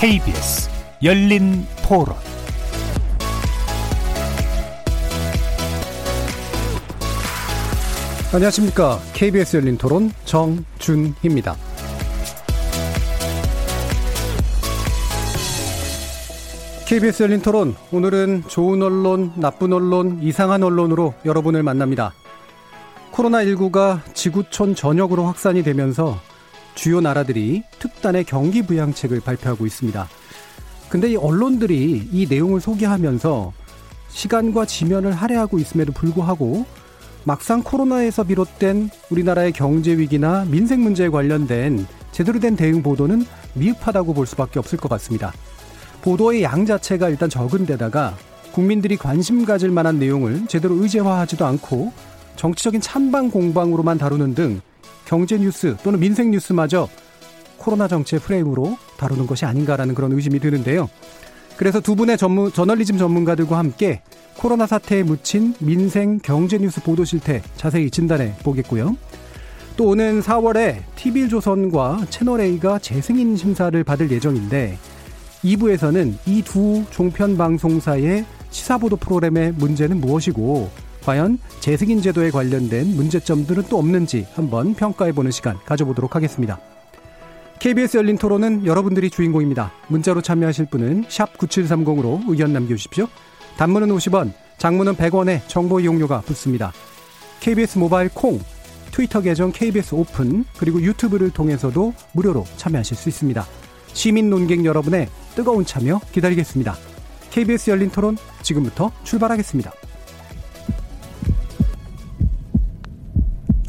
KBS 열린 토론 안녕하십니까. KBS 열린 토론 정준희입니다. KBS 열린 토론 오늘은 좋은 언론, 나쁜 언론, 이상한 언론으로 여러분을 만납니다. 코로나19가 지구촌 전역으로 확산이 되면서 주요 나라들이 특단의 경기 부양책을 발표하고 있습니다. 근데 이 언론들이 이 내용을 소개하면서 시간과 지면을 할애하고 있음에도 불구하고 막상 코로나에서 비롯된 우리나라의 경제 위기나 민생 문제에 관련된 제대로 된 대응 보도는 미흡하다고 볼 수밖에 없을 것 같습니다. 보도의 양 자체가 일단 적은 데다가 국민들이 관심 가질 만한 내용을 제대로 의제화하지도 않고 정치적인 찬반 공방으로만 다루는 등 경제 뉴스 또는 민생 뉴스마저 코로나 정치의 프레임으로 다루는 것이 아닌가라는 그런 의심이 드는데요. 그래서 두 분의 전문, 저널리즘 전문가들과 함께 코로나 사태에 묻힌 민생 경제 뉴스 보도 실태 자세히 진단해 보겠고요. 또 오는 4월에 TV조선과 채널A가 재승인 심사를 받을 예정인데 2부에서는 이 두 종편 방송사의 시사보도 프로그램의 문제는 무엇이고 과연 재승인 제도에 관련된 문제점들은 또 없는지 한번 평가해보는 시간 가져보도록 하겠습니다. KBS 열린 토론은 여러분들이 주인공입니다. 문자로 참여하실 분은 9730으로 의견 남겨주십시오. 단문은 50원, 장문은 100원에 정보 이용료가 붙습니다. KBS 모바일 콩, 트위터 계정 KBS 오픈, 그리고 유튜브를 통해서도 무료로 참여하실 수 있습니다. 시민 논객 여러분의 뜨거운 참여 기다리겠습니다. KBS 열린 토론 지금부터 출발하겠습니다.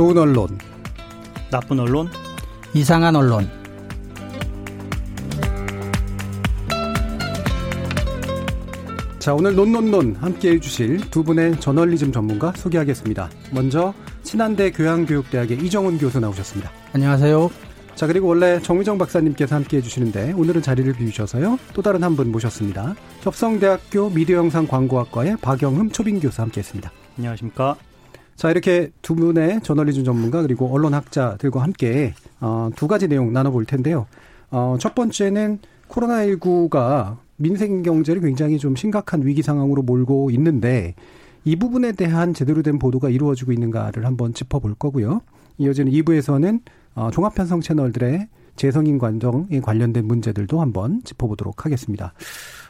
좋은 언론, 나쁜 언론, 이상한 언론. 자, 오늘 논논논 함께 해주실 두 분의 저널리즘 전문가 소개하겠습니다. 먼저 친한대 교양교육대학의 이정훈 교수 나오셨습니다. 안녕하세요. 자, 그리고 원래 정미정 박사님께서 함께 해주시는데 오늘은 자리를 비우셔서요. 또 다른 한 분 모셨습니다. 협성대학교 미디어영상 광고학과의 박영흠 초빙 교수 함께 했습니다. 안녕하십니까. 자, 이렇게 두 분의 저널리즘 전문가 그리고 언론학자들과 함께 어, 두 가지 내용 나눠볼 텐데요. 어, 첫 번째는 코로나19가 민생 경제를 굉장히 좀 심각한 위기 상황으로 몰고 있는데 이 부분에 대한 제대로 된 보도가 이루어지고 있는가를 한번 짚어볼 거고요. 이어지는 2부에서는 어, 종합편성 채널들의 재성인 관정에 관련된 문제들도 한번 짚어보도록 하겠습니다.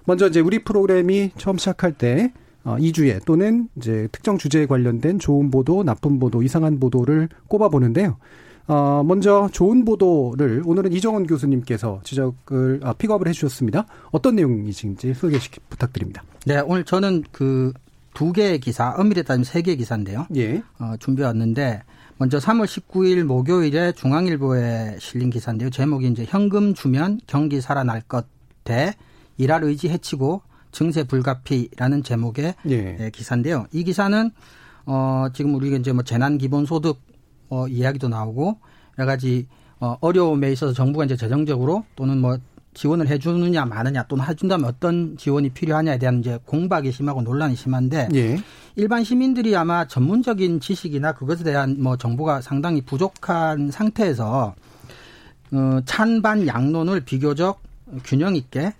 먼저 이제 우리 프로그램이 처음 시작할 때 어, 2주에 또는 이제 특정 주제에 관련된 좋은 보도, 나쁜 보도, 이상한 보도를 꼽아보는데요. 어, 먼저 좋은 보도를 오늘은 이정원 교수님께서 지적을, 아, 픽업을 해주셨습니다. 어떤 내용이신지 소개 부탁드립니다. 네, 오늘 저는 그 두 개의 기사, 엄밀히 따지면 세 개의 기사인데요. 예. 어, 준비해 왔는데, 먼저 3월 19일 목요일에 중앙일보에 실린 기사인데요. 제목이 이제 현금 주면 경기 살아날 것 대 일할 의지 해치고 증세 불가피라는 제목의 예. 기사인데요. 이 기사는 어 지금 우리가 이제 뭐 재난 기본 소득 어 이야기도 나오고 여러 가지 어 어려움에 있어서 정부가 이제 재정적으로 또는 뭐 지원을 해주느냐 마느냐 또는 해준다면 어떤 지원이 필요하냐에 대한 이제 공박이 심하고 논란이 심한데 예. 일반 시민들이 아마 전문적인 지식이나 그것에 대한 뭐 정보가 상당히 부족한 상태에서 어, 찬반 양론을 비교적 균형 있게 어,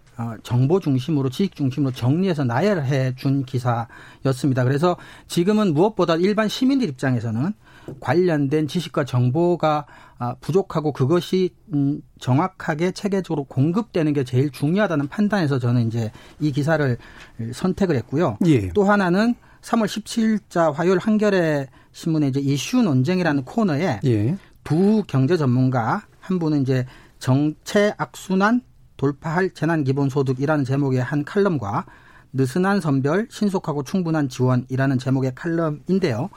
정보 중심으로 지식 중심으로 정리해서 나열해 준 기사였습니다. 그래서 지금은 무엇보다 일반 시민들 입장에서는 관련된 지식과 정보가 아, 부족하고 그것이 음, 정확하게 체계적으로 공급되는 게 제일 중요하다는 판단에서 저는 이제 이 기사를 선택을 했고요. 예. 또 하나는 3월 17일자 화요일 한겨레 신문의 이제 이슈 논쟁이라는 코너에 예. 두 경제 전문가 한 분은 이제 정체 악순환 돌파할 재난 기본소득이라는 제목의 한 칼럼과 느슨한 선별, 신속하고 충분한 지원이라는 제목의 칼럼인데요.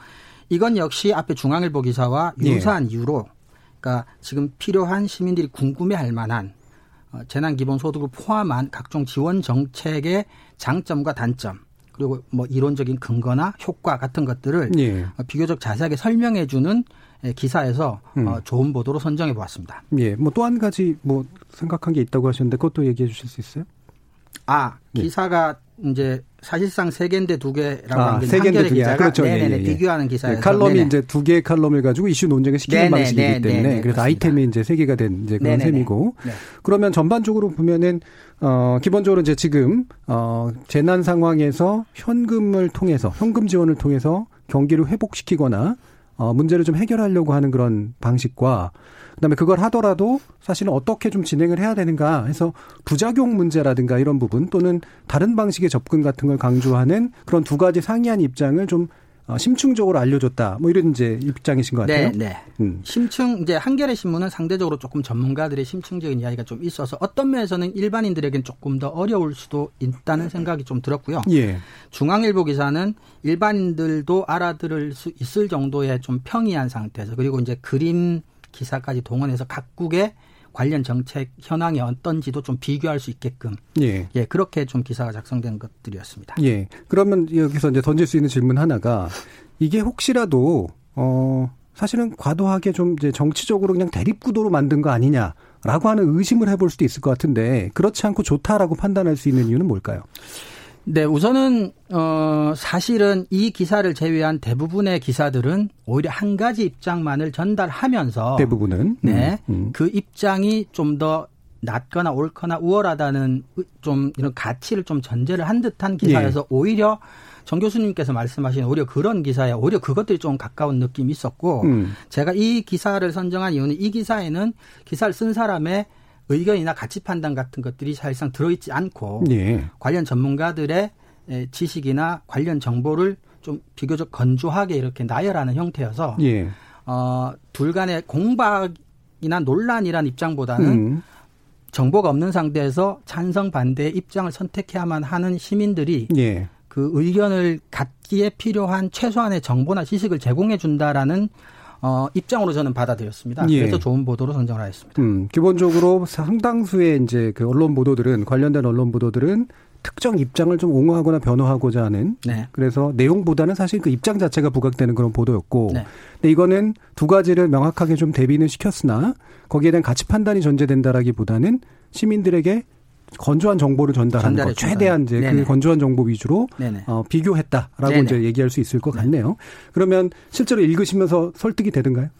이건 역시 앞에 중앙일보 기사와 예. 유사한 이유로 그러니까 지금 필요한 시민들이 궁금해할 만한 어, 재난 기본 소득을 포함한 각종 지원 정책의 장점과 단점 그리고 뭐 이론적인 근거나 효과 같은 것들을 예. 어, 비교적 자세하게 설명해 주는 에, 기사에서 음. 어, 좋은 보도로 선정해 보았습니다. 예. 뭐 또 한 가지 뭐 생각한 게 있다고 하셨는데 그것도 얘기해 주실 수 있어요? 아 예. 기사가 이제 사실상 세 개인데 두 개라고 아, 하는 게세 개인데 한겨레 두 개. 그렇죠. 예, 네네네 예, 예. 비교하는 네, 기사에서 칼럼이 네네. 이제 두 개의 칼럼을 가지고 이슈 논쟁을 시키는 네네, 방식이기 네네, 때문에 그래서 그렇습니다. 아이템이 이제 세 개가 된 이제 그런. 셈이고 네. 그러면 전반적으로 보면은 어 기본적으로 이제 지금 어 재난 상황에서 현금을 통해서 현금 지원을 통해서 경기를 회복시키거나 어 문제를 좀 해결하려고 하는 그런 방식과 그다음에 그걸 하더라도 사실은 어떻게 좀 진행을 해야 되는가 해서 부작용 문제라든가 이런 부분 또는 다른 방식의 접근 같은 걸 강조하는 그런 두 가지 상이한 입장을 좀 어, 심층적으로 알려줬다. 뭐 이런 이제 입장이신 것 같아요. 네, 네. 음. 심층 이제 한겨레 신문은 상대적으로 조금 전문가들의 심층적인 이야기가 좀 있어서 어떤 면에서는 일반인들에겐 조금 더 어려울 수도 있다는 생각이 좀 들었고요. 예. 중앙일보 기사는 일반인들도 알아들을 수 있을 정도의 좀 평이한 상태에서 그리고 이제 그림 기사까지 동원해서 각국의 관련 정책 현황이 어떤지도 좀 비교할 수 있게끔 예. 예 그렇게 좀 기사가 작성된 것들이었습니다. 예. 그러면 여기서 이제 던질 수 있는 질문 하나가 이게 혹시라도 어 사실은 과도하게 좀 이제 정치적으로 그냥 대립 구도로 만든 거 아니냐 라고 하는 의심을 해볼 수도 있을 것 같은데 그렇지 않고 좋다라고 판단할 수 있는 이유는 뭘까요? 네, 우선은 어 사실은 이 기사를 제외한 대부분의 기사들은 오히려 한 가지 입장만을 전달하면서 대부분은 네. 음, 음. 그 입장이 좀더 낫거나 옳거나 우월하다는 좀 이런 가치를 좀 전제를 한 듯한 기사여서 예. 오히려 정 교수님께서 말씀하신 오히려 그런 기사에 오히려 그것들이 좀 가까운 느낌이 있었고 음. 제가 이 기사를 선정한 이유는 이 기사에는 기사를 쓴 사람의 의견이나 가치 판단 같은 것들이 사실상 들어있지 않고 예. 관련 전문가들의 에, 지식이나 관련 정보를 좀 비교적 건조하게 이렇게 나열하는 형태여서 예. 어, 둘 간의 공박이나 논란이란 입장보다는 음. 정보가 없는 상태에서 찬성 반대의 입장을 선택해야만 하는 시민들이 예. 그 의견을 갖기에 필요한 최소한의 정보나 지식을 제공해 준다라는 어, 입장으로 저는 받아들였습니다. 예. 그래서 좋은 보도로 선정을 하였습니다. 음, 기본적으로 상당수의 이제 그 언론 보도들은 관련된 언론 보도들은 특정 입장을 좀 옹호하거나 변호하고자 하는 네. 그래서 내용보다는 사실 그 입장 자체가 부각되는 그런 보도였고 네. 근데 이거는 두 가지를 명확하게 좀 대비는 시켰으나 거기에 대한 가치 판단이 전제된다라기보다는 시민들에게 건조한 정보를 전달하는 것 최대한 이제 준다는. 네네. 그 건조한 정보 위주로 네네. 어, 비교했다라고 네네. 이제 얘기할 수 있을 것 같네요. 그러면 실제로 읽으시면서 설득이 되던가요?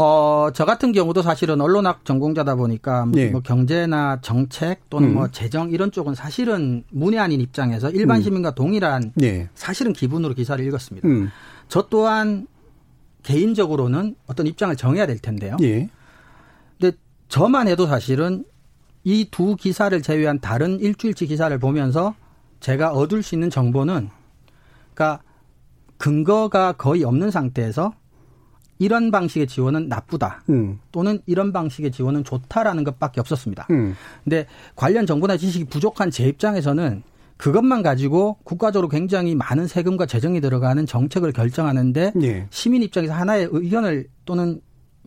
어, 저 같은 경우도 사실은 언론학 전공자다 보니까 예. 뭐 경제나 정책 또는 음. 뭐 재정 이런 쪽은 사실은 문외 아닌 입장에서 일반 음. 시민과 동일한 예. 사실은 기분으로 기사를 읽었습니다. 음. 저 또한 개인적으로는 어떤 입장을 정해야 될 텐데요. 예. 근데 저만 해도 사실은 이 두 기사를 제외한 다른 일주일치 기사를 보면서 제가 얻을 수 있는 정보는 그러니까 근거가 거의 없는 상태에서 이런 방식의 지원은 나쁘다. 음. 또는 이런 방식의 지원은 좋다라는 것밖에 없었습니다. 음. 근데 관련 정보나 지식이 부족한 제 입장에서는 그것만 가지고 국가적으로 굉장히 많은 세금과 재정이 들어가는 정책을 결정하는데 예. 시민 입장에서 하나의 의견을 또는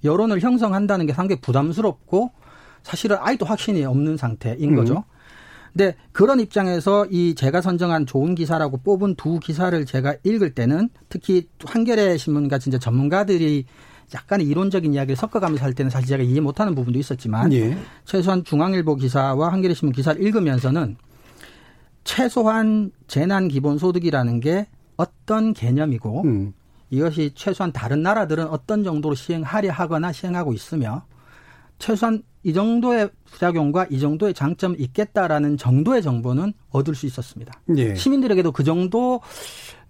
여론을 형성한다는 게 상당히 부담스럽고 사실은 아직도 확신이 없는 상태인 음. 거죠. 근데 그런 입장에서 이 제가 선정한 좋은 기사라고 뽑은 두 기사를 제가 읽을 때는 특히 한겨레 신문 같은 이제 전문가들이 약간의 이론적인 이야기를 섞어가면서 할 때는 사실 제가 이해 못하는 부분도 있었지만 예. 최소한 중앙일보 기사와 한겨레 신문 기사를 읽으면서는 최소한 재난 기본 소득이라는 게 어떤 개념이고 음. 이것이 최소한 다른 나라들은 어떤 정도로 시행하려 하거나 시행하고 있으며 최소한 이 정도의 부작용과 이 정도의 장점이 있겠다라는 정도의 정보는 얻을 수 있었습니다. 예. 시민들에게도 그 정도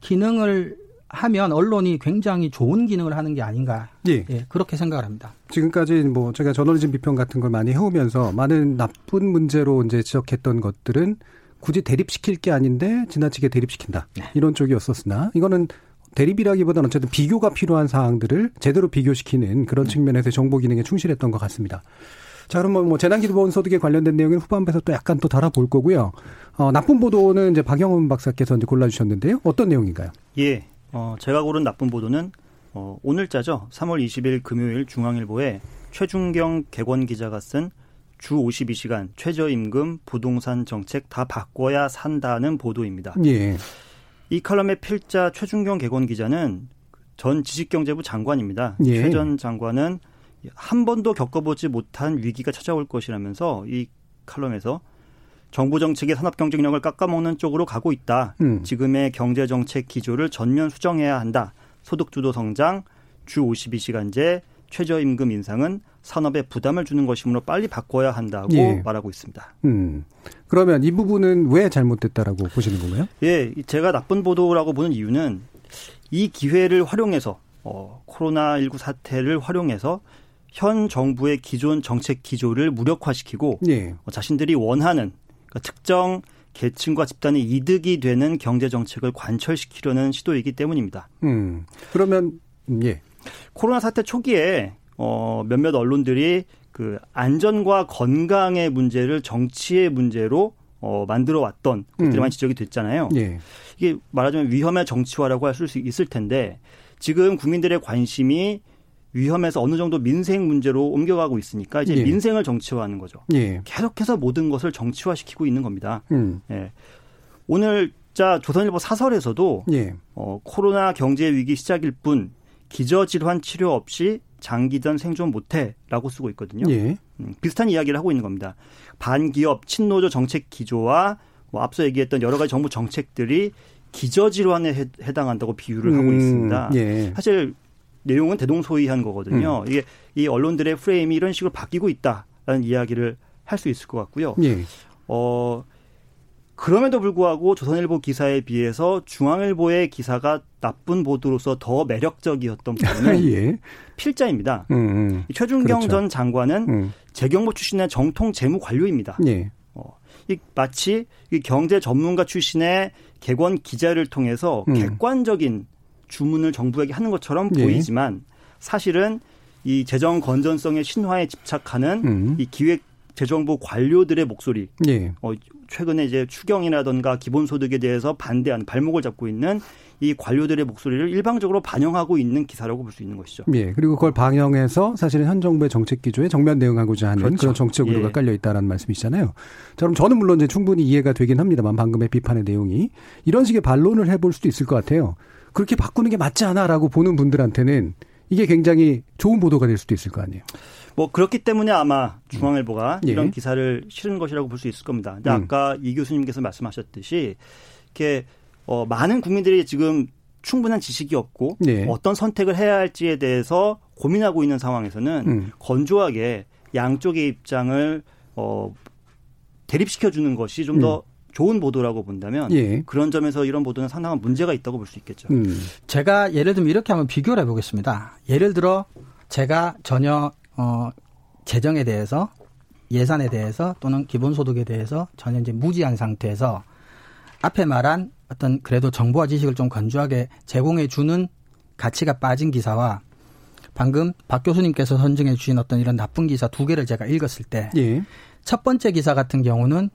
기능을 하면 언론이 굉장히 좋은 기능을 하는 게 아닌가. 예. 예, 그렇게 생각을 합니다. 지금까지 뭐 제가 저널리즘 비평 같은 걸 많이 해오면서 많은 나쁜 문제로 이제 지적했던 것들은 굳이 대립시킬 게 아닌데 지나치게 대립시킨다 이런 쪽이었었으나 이거는 대립이라기보다는 어쨌든 비교가 필요한 사항들을 제대로 비교시키는 그런 측면에서 정보 기능에 충실했던 것 같습니다. 자, 그러면 뭐 재난기본 소득에 관련된 내용은 후반부에서 또 약간 또 달아볼 거고요. 어, 나쁜 보도는 이제 박영훈 박사께서 이제 골라주셨는데요. 어떤 내용인가요? 예, 어, 제가 고른 나쁜 보도는 어, 오늘자죠. 3월 20일 금요일 중앙일보에 최준경 개권 기자가 쓴 주 52시간 최저임금 부동산 정책 다 바꿔야 산다는 보도입니다. 예. 이 칼럼의 필자 최준경 개권 기자는 전 지식경제부 장관입니다. 예. 최전 장관은 한 번도 겪어보지 못한 위기가 찾아올 것이라면서 이 칼럼에서 정부 정책의 산업 경쟁력을 깎아먹는 쪽으로 가고 있다. 음. 지금의 경제 정책 기조를 전면 수정해야 한다. 소득 주도 성장, 주 52시간제, 최저임금 인상은 산업에 부담을 주는 것이므로 빨리 바꿔야 한다고 예. 말하고 있습니다. 음. 그러면 이 부분은 왜 잘못됐다라고 보시는 건가요? 예, 제가 나쁜 보도라고 보는 이유는 이 기회를 활용해서 어, 코로나19 사태를 활용해서 현 정부의 기존 정책 기조를 무력화시키고 예. 어, 자신들이 원하는 그러니까 특정 계층과 집단의 이득이 되는 경제 정책을 관철시키려는 시도이기 때문입니다. 음. 그러면 음, 예. 코로나 사태 초기에 어, 몇몇 언론들이 그 안전과 건강의 문제를 정치의 문제로 어, 만들어 왔던 것들이 음. 많이 지적이 됐잖아요. 예. 이게 말하자면 위험의 정치화라고 할 수 있을 텐데 지금 국민들의 관심이 위험에서 어느 정도 민생 문제로 옮겨가고 있으니까 이제 예. 민생을 정치화하는 거죠. 예. 계속해서 모든 것을 정치화시키고 있는 겁니다. 음. 예. 오늘 자 조선일보 사설에서도 예. 어, 코로나 경제 위기 시작일 뿐 기저 질환 치료 없이 장기전 생존 못해라고 쓰고 있거든요. 예. 음, 비슷한 이야기를 하고 있는 겁니다. 반기업 친노조 정책 기조와 뭐 앞서 얘기했던 여러 가지 정부 정책들이 기저 질환에 해, 해당한다고 비유를 하고 음, 있습니다. 예. 사실 내용은 대동소이한 거거든요. 이게 이 언론들의 프레임이 이런 식으로 바뀌고 있다라는 이야기를 할 수 있을 것 같고요. 예. 어 그럼에도 불구하고 조선일보 기사에 비해서 중앙일보의 기사가 나쁜 보도로서 더 매력적이었던 부분은 예. 필자입니다. 음, 음. 이 최준경 그렇죠. 전 장관은 음. 재경부 출신의 정통 재무 관료입니다. 예. 어, 이 마치 이 경제 전문가 출신의 개권 기자를 통해서 음. 객관적인 주문을 정부에게 하는 것처럼 예. 보이지만 사실은 이 재정 건전성의 신화에 집착하는 음. 이 기획 재정부 관료들의 목소리 예. 어, 최근에 이제 추경이라던가 기본소득에 대해서 반대하는 발목을 잡고 있는 이 관료들의 목소리를 일방적으로 반영하고 있는 기사라고 볼 수 있는 것이죠. 예. 그리고 그걸 방영해서 사실은 현 정부의 정책 기조에 정면 대응하고자 하는 그렇죠. 그런 정책 의도가 예. 깔려 있다라는 말씀이시잖아요. 자, 그럼 저는 물론 이제 충분히 이해가 되긴 합니다만 방금의 비판의 내용이 이런 식의 반론을 해볼 수도 있을 것 같아요. 그렇게 바꾸는 게 맞지 않아라고 보는 분들한테는 이게 굉장히 좋은 보도가 될 수도 있을 거 아니에요. 뭐 그렇기 때문에 아마 중앙일보가 예. 이런 기사를 실은 것이라고 볼 수 있을 겁니다. 근데 음. 아까 이 교수님께서 말씀하셨듯이 이렇게 어, 많은 국민들이 지금 충분한 지식이 없고 네. 어떤 선택을 해야 할지에 대해서 고민하고 있는 상황에서는 음. 건조하게 양쪽의 입장을 어, 대립시켜 주는 것이 좀더 좋은 보도라고 본다면 음. 예. 그런 점에서 이런 보도는 상당한 문제가 있다고 볼 수 있겠죠. 음. 제가 예를 들면 이렇게 한번 비교를 해보겠습니다. 예를 들어 제가 전혀 어 재정에 대해서 예산에 대해서 또는 기본소득에 대해서 전혀 이제 무지한 상태에서 앞에 말한 어떤 그래도 정보와 지식을 좀 건조하게 제공해 주는 가치가 빠진 기사와 방금 박 교수님께서 선정해 주신 어떤 이런 나쁜 기사 두 개를 제가 읽었을 때첫 예. 번째 기사 같은 경우는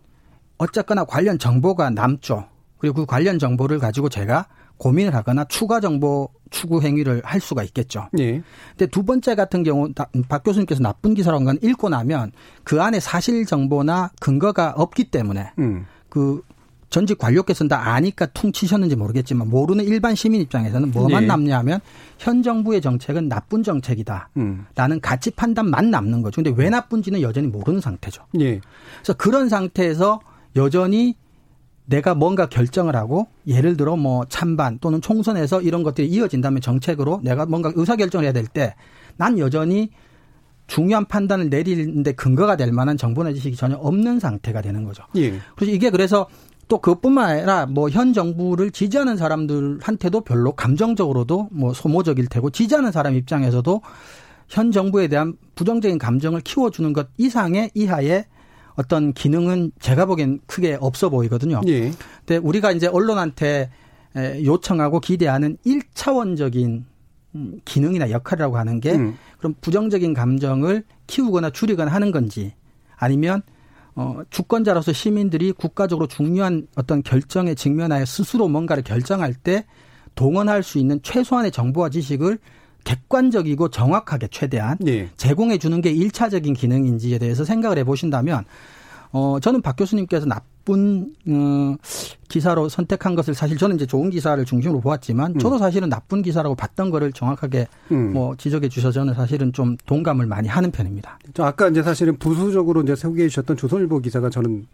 어쨌거나 관련 정보가 남죠. 그리고 그 관련 정보를 가지고 제가 고민을 하거나 추가 정보 추구 행위를 할 수가 있겠죠. 예. 근데 두 번째 같은 경우 나- 박 교수님께서 나쁜 기사라는 건 읽고 나면 그 안에 사실 정보나 근거가 없기 때문에 음. 그 전직 관료께서는 다 아니까 퉁 치셨는지 모르겠지만 모르는 일반 시민 입장에서는 뭐만 예. 남냐면 현 정부의 정책은 나쁜 정책이다. 음. 라는 가치 판단만 남는 거죠. 근데 왜 나쁜지는 여전히 모르는 상태죠. 예. 그래서 그런 상태에서 여전히 내가 뭔가 결정을 하고 예를 들어 뭐 찬반 또는 총선에서 이런 것들이 이어진다면 정책으로 내가 뭔가 의사 결정을 해야 될 때 난 여전히 중요한 판단을 내리는데 근거가 될 만한 정보나 지식이 전혀 없는 상태가 되는 거죠. 예. 그래서 이게 그래서 또 그것뿐만 아니라 뭐 현 정부를 지지하는 사람들한테도 별로 감정적으로도 뭐 소모적일 테고 지지하는 사람 입장에서도 현 정부에 대한 부정적인 감정을 키워주는 것 이상의 이하의 어떤 기능은 제가 보기엔 크게 없어 보이거든요. 예. 근데 우리가 이제 언론한테 에, 요청하고 기대하는 일차원적인 음, 기능이나 역할이라고 하는 게 음. 그럼 부정적인 감정을 키우거나 줄이거나 하는 건지 아니면 어, 주권자로서 시민들이 국가적으로 중요한 어떤 결정에 직면하여 스스로 뭔가를 결정할 때 동원할 수 있는 최소한의 정보와 지식을 객관적이고 정확하게 최대한 예. 제공해 주는 게 일차적인 기능인지에 대해서 생각을 해 보신다면 어 저는 박 교수님께서 나쁜 어 기사로 선택한 것을 사실 저는 이제 좋은 기사를 중심으로 보았지만 음. 저도 사실은 나쁜 기사라고 봤던 거를 정확하게 음. 뭐 지적해 주셔서 저는 사실은 좀 동감을 많이 하는 편입니다. 저 아까 이제 사실은 부수적으로 이제 소개해 주셨던 조선일보 기사가 저는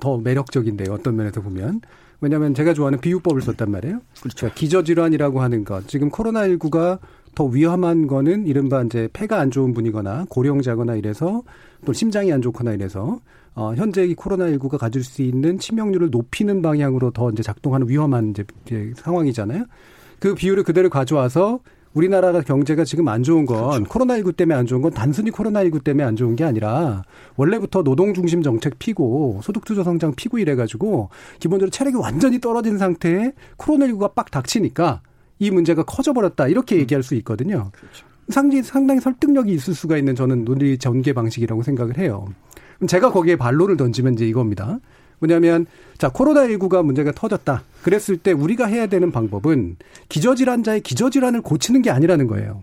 더 매력적인데요. 어떤 면에서 보면 왜냐하면 제가 좋아하는 비유법을 썼단 말이에요. 그렇죠. 그러니까 기저질환이라고 하는 것. 지금 코로나19가 더 위험한 거는 이른바 이제 폐가 안 좋은 분이거나 고령자거나 이래서 또 심장이 안 좋거나 이래서 어, 현재 이 코로나19가 가질 수 있는 치명률을 높이는 방향으로 더 이제 작동하는 위험한 이제, 이제 상황이잖아요. 그 비율을 그대로 가져와서 우리나라가 경제가 지금 안 좋은 건 그렇죠. 코로나19 때문에 안 좋은 건 단순히 코로나19 때문에 안 좋은 게 아니라 원래부터 노동 중심 정책 피고 소득 주도 성장 피고 이래 가지고 기본적으로 체력이 완전히 떨어진 상태에 코로나19가 빡 닥치니까 이 문제가 커져 버렸다 이렇게 음. 얘기할 수 있거든요. 그렇죠. 상당히, 상당히 설득력이 있을 수가 있는 저는 논리 전개 방식이라고 생각을 해요. 제가 거기에 반론을 던지면 이제 이겁니다. 뭐냐면 자 코로나19가 문제가 터졌다. 그랬을 때 우리가 해야 되는 방법은 기저질환자의 기저질환을 고치는 게 아니라는 거예요.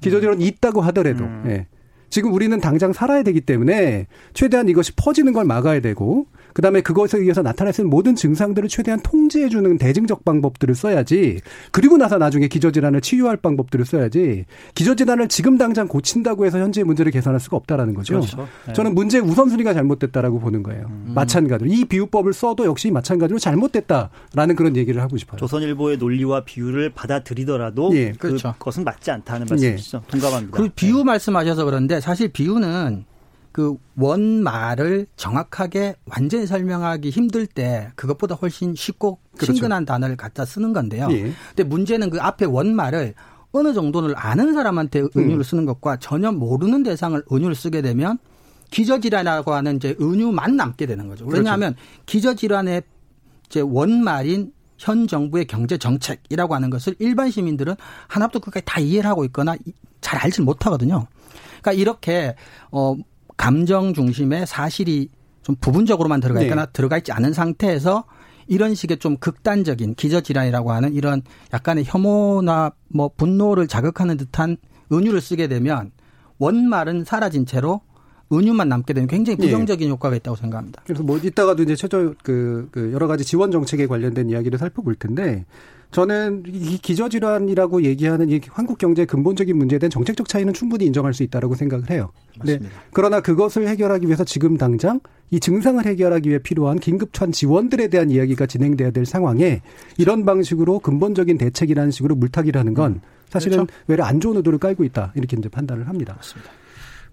기저질환이 있다고 하더라도 음. 예. 지금 우리는 당장 살아야 되기 때문에 최대한 이것이 퍼지는 걸 막아야 되고 그다음에 그것에 의해서 나타날 수 있는 모든 증상들을 최대한 통제해 주는 대증적 방법들을 써야지. 그리고 나서 나중에 기저질환을 치유할 방법들을 써야지. 기저질환을 지금 당장 고친다고 해서 현재의 문제를 개선할 수가 없다라는 거죠. 그렇죠. 네. 저는 문제 우선순위가 잘못됐다라고 보는 거예요. 음. 마찬가지로 이 비유법을 써도 역시 마찬가지로 잘못됐다라는 그런 얘기를 하고 싶어요. 조선일보의 논리와 비유를 받아들이더라도 예. 그렇죠. 그것은 맞지 않다는 말씀이시죠. 예. 동감합니다. 그 비유 네. 말씀하셔서 그런데 사실 비유는 그 원말을 정확하게 완전히 설명하기 힘들 때 그것보다 훨씬 쉽고 그렇죠. 친근한 단어를 갖다 쓰는 건데요. 예. 근데 문제는 그 앞에 원말을 어느 정도를 아는 사람한테 은유를 음. 쓰는 것과 전혀 모르는 대상을 은유를 쓰게 되면 기저질환이라고 하는 이제 은유만 남게 되는 거죠. 그렇죠. 왜냐하면 그렇죠. 기저질환의 이제 원말인 현 정부의 경제 정책이라고 하는 것을 일반 시민들은 하나부터 끝까지 다 이해를 하고 있거나 잘 알지 못하거든요. 그러니까 이렇게 어 감정 중심의 사실이 좀 부분적으로만 들어가 있거나 네. 들어가 있지 않은 상태에서 이런 식의 좀 극단적인 기저질환이라고 하는 이런 약간의 혐오나 뭐 분노를 자극하는 듯한 은유를 쓰게 되면 원말은 사라진 채로 은유만 남게 되면 굉장히 예. 부정적인 네. 효과가 있다고 생각합니다. 그래서 뭐 이따가도 이제 최저 그, 그 여러 가지 지원 정책에 관련된 이야기를 살펴볼 텐데 저는 이 기저질환이라고 얘기하는 이 한국 경제의 근본적인 문제에 대한 정책적 차이는 충분히 인정할 수 있다라고 생각을 해요. 네. 그러나 그것을 해결하기 위해서 지금 당장 이 증상을 해결하기 위해 필요한 긴급한 지원들에 대한 이야기가 진행돼야 될 상황에 이런 방식으로 근본적인 대책이라는 식으로 물타기를 하는 건 사실은 그렇죠. 외려 안 좋은 의도를 깔고 있다 이렇게 이제 판단을 합니다. 맞습니다.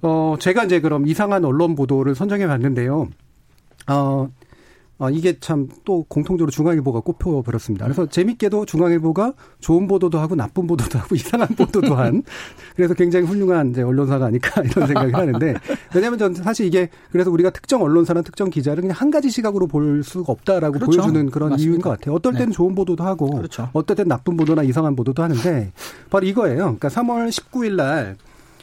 어 제가 이제 그럼 이상한 언론 보도를 선정해 봤는데요. 어 아, 이게 참 또 공통적으로 중앙일보가 꼽혀버렸습니다. 그래서 재밌게도 중앙일보가 좋은 보도도 하고 나쁜 보도도 하고 이상한 보도도 한 그래서 굉장히 훌륭한 이제 언론사가 아닐까 이런 생각을 하는데 왜냐하면 전 사실 이게 그래서 우리가 특정 언론사나 특정 기자를 그냥 한 가지 시각으로 볼 수가 없다라고 그렇죠. 보여주는 그런 맞습니다. 이유인 것 같아요. 어떨 때는 네. 좋은 보도도 하고 그렇죠. 어떨 때는 나쁜 보도나 이상한 보도도 하는데 바로 이거예요. 그러니까 3월 19일 날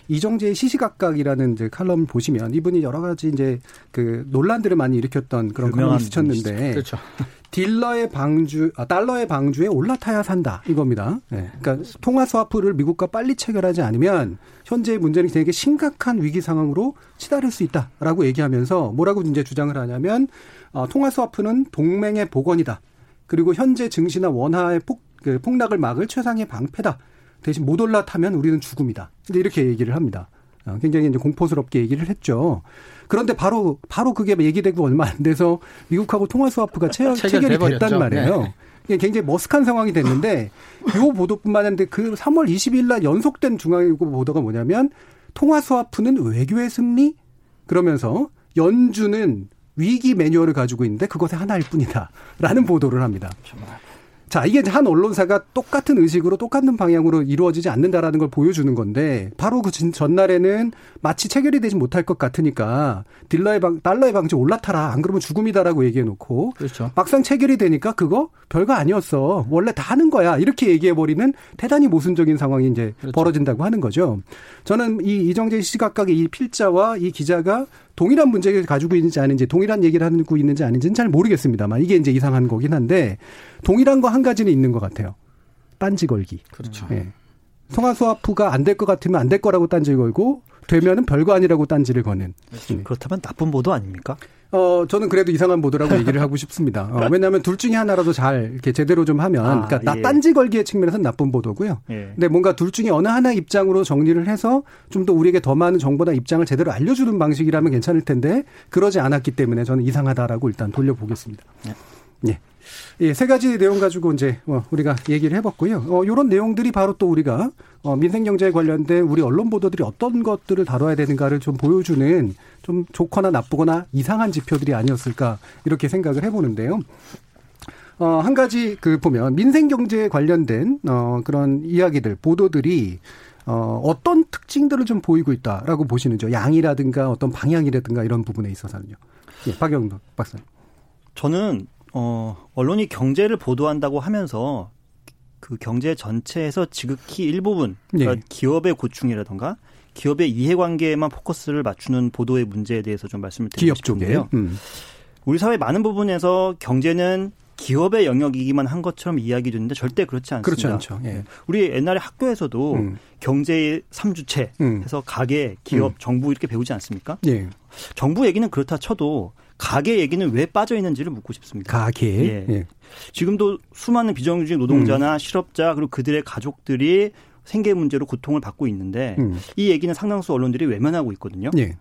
이정재의 시시각각이라는 이제 칼럼 보시면 이분이 여러 가지 이제 그 논란들을 많이 일으켰던 그런 칼럼을 쓰셨는데 그렇죠. 딜러의 방주, 아, 달러의 방주에 올라타야 산다 이겁니다. 네. 그러니까 통화 스와프를 미국과 빨리 체결하지 않으면 현재의 문제는 되게 심각한 위기 상황으로 치달을 수 있다라고 얘기하면서 뭐라고 이제 주장을 하냐면 어, 통화 스와프는 동맹의 복원이다. 그리고 현재 증시나 원화의 폭, 그 폭락을 막을 최상의 방패다. 대신 못 올라타면 우리는 죽음이다. 이제 이렇게 얘기를 합니다. 어, 굉장히 이제 공포스럽게 얘기를 했죠. 그런데 바로 바로 그게 얘기되고 얼마 안 돼서 미국하고 통화 스와프가 체결, 체결이 됐단 말이에요. 네. 굉장히 머쓱한 상황이 됐는데 요 보도뿐만 아니라 그 3월 20일 날 연속된 중앙일보 보도가 뭐냐면 통화 스와프는 외교의 승리 그러면서 연준은 위기 매뉴얼을 가지고 있는데 그것의 하나일 뿐이다라는 보도를 합니다. 자, 이게 한 언론사가 똑같은 의식으로 똑같은 방향으로 이루어지지 않는다라는 걸 보여주는 건데 바로 그 전날에는 마치 체결이 되지 못할 것 같으니까 딜러의 방, 달러의 방지 올라타라. 안 그러면 죽음이다라고 얘기해 놓고 그렇죠. 막상 체결이 되니까 그거 별거 아니었어. 원래 다 하는 거야. 이렇게 얘기해 버리는 대단히 모순적인 상황이 이제 그렇죠. 벌어진다고 하는 거죠. 저는 이 이정재 시각각의 이 필자와 이 기자가 동일한 문제를 가지고 있는지 아닌지 동일한 얘기를 하고 있는지 아닌지는 잘 모르겠습니다만 이게 이제 이상한 거긴 한데 동일한 거 한 가지는 있는 것 같아요. 딴지 걸기. 그렇죠. 예. 성화수화프가 안 될 것 같으면 안 될 거라고 딴지 걸고 되면은 별거 아니라고 딴지를 거는. 네. 그렇다면 나쁜 보도 아닙니까? 어, 저는 그래도 이상한 보도라고 얘기를 하고 싶습니다. 어, 왜냐하면 둘 중에 하나라도 잘 이렇게 제대로 좀 하면, 아, 그러니까 나 예. 딴지 걸기의 측면에서는 나쁜 보도고요. 예. 근데 뭔가 둘 중에 어느 하나 입장으로 정리를 해서 좀 더 우리에게 더 많은 정보나 입장을 제대로 알려주는 방식이라면 괜찮을 텐데 그러지 않았기 때문에 저는 이상하다라고 일단 돌려보겠습니다. 예. 예, 세 가지 내용 가지고 이제 어, 우리가 얘기를 해봤고요. 어, 이런 내용들이 바로 또 우리가 어, 민생 경제에 관련된 우리 언론 보도들이 어떤 것들을 다뤄야 되는가를 좀 보여주는 좀 좋거나 나쁘거나 이상한 지표들이 아니었을까 이렇게 생각을 해보는데요. 어, 한 가지 그 보면 민생 경제에 관련된 어, 그런 이야기들, 보도들이 어, 어떤 특징들을 좀 보이고 있다라고 보시는죠. 양이라든가 어떤 방향이라든가 이런 부분에 있어서는요. 예, 박영도 박사님. 저는 어 언론이 경제를 보도한다고 하면서 그 경제 전체에서 지극히 일부분 그러니까 예. 기업의 고충이라던가 기업의 이해관계에만 포커스를 맞추는 보도의 문제에 대해서 좀 말씀을 드리고. 싶은데요. 음. 우리 사회 많은 부분에서 경제는 기업의 영역이기만 한 것처럼 이야기되는데 절대 그렇지 않습니다. 그렇지 않죠. 예. 우리 옛날에 학교에서도 음. 경제의 삼주체 음. 해서 가계, 기업, 음. 정부 이렇게 배우지 않습니까? 예. 정부 얘기는 그렇다 쳐도 가계 얘기는 왜 빠져 있는지를 묻고 싶습니다. 가계. 예. 예. 지금도 수많은 비정규직 노동자나 실업자 그리고 그들의 가족들이 생계 문제로 고통을 받고 있는데 음. 이 얘기는 상당수 언론들이 외면하고 있거든요. 예.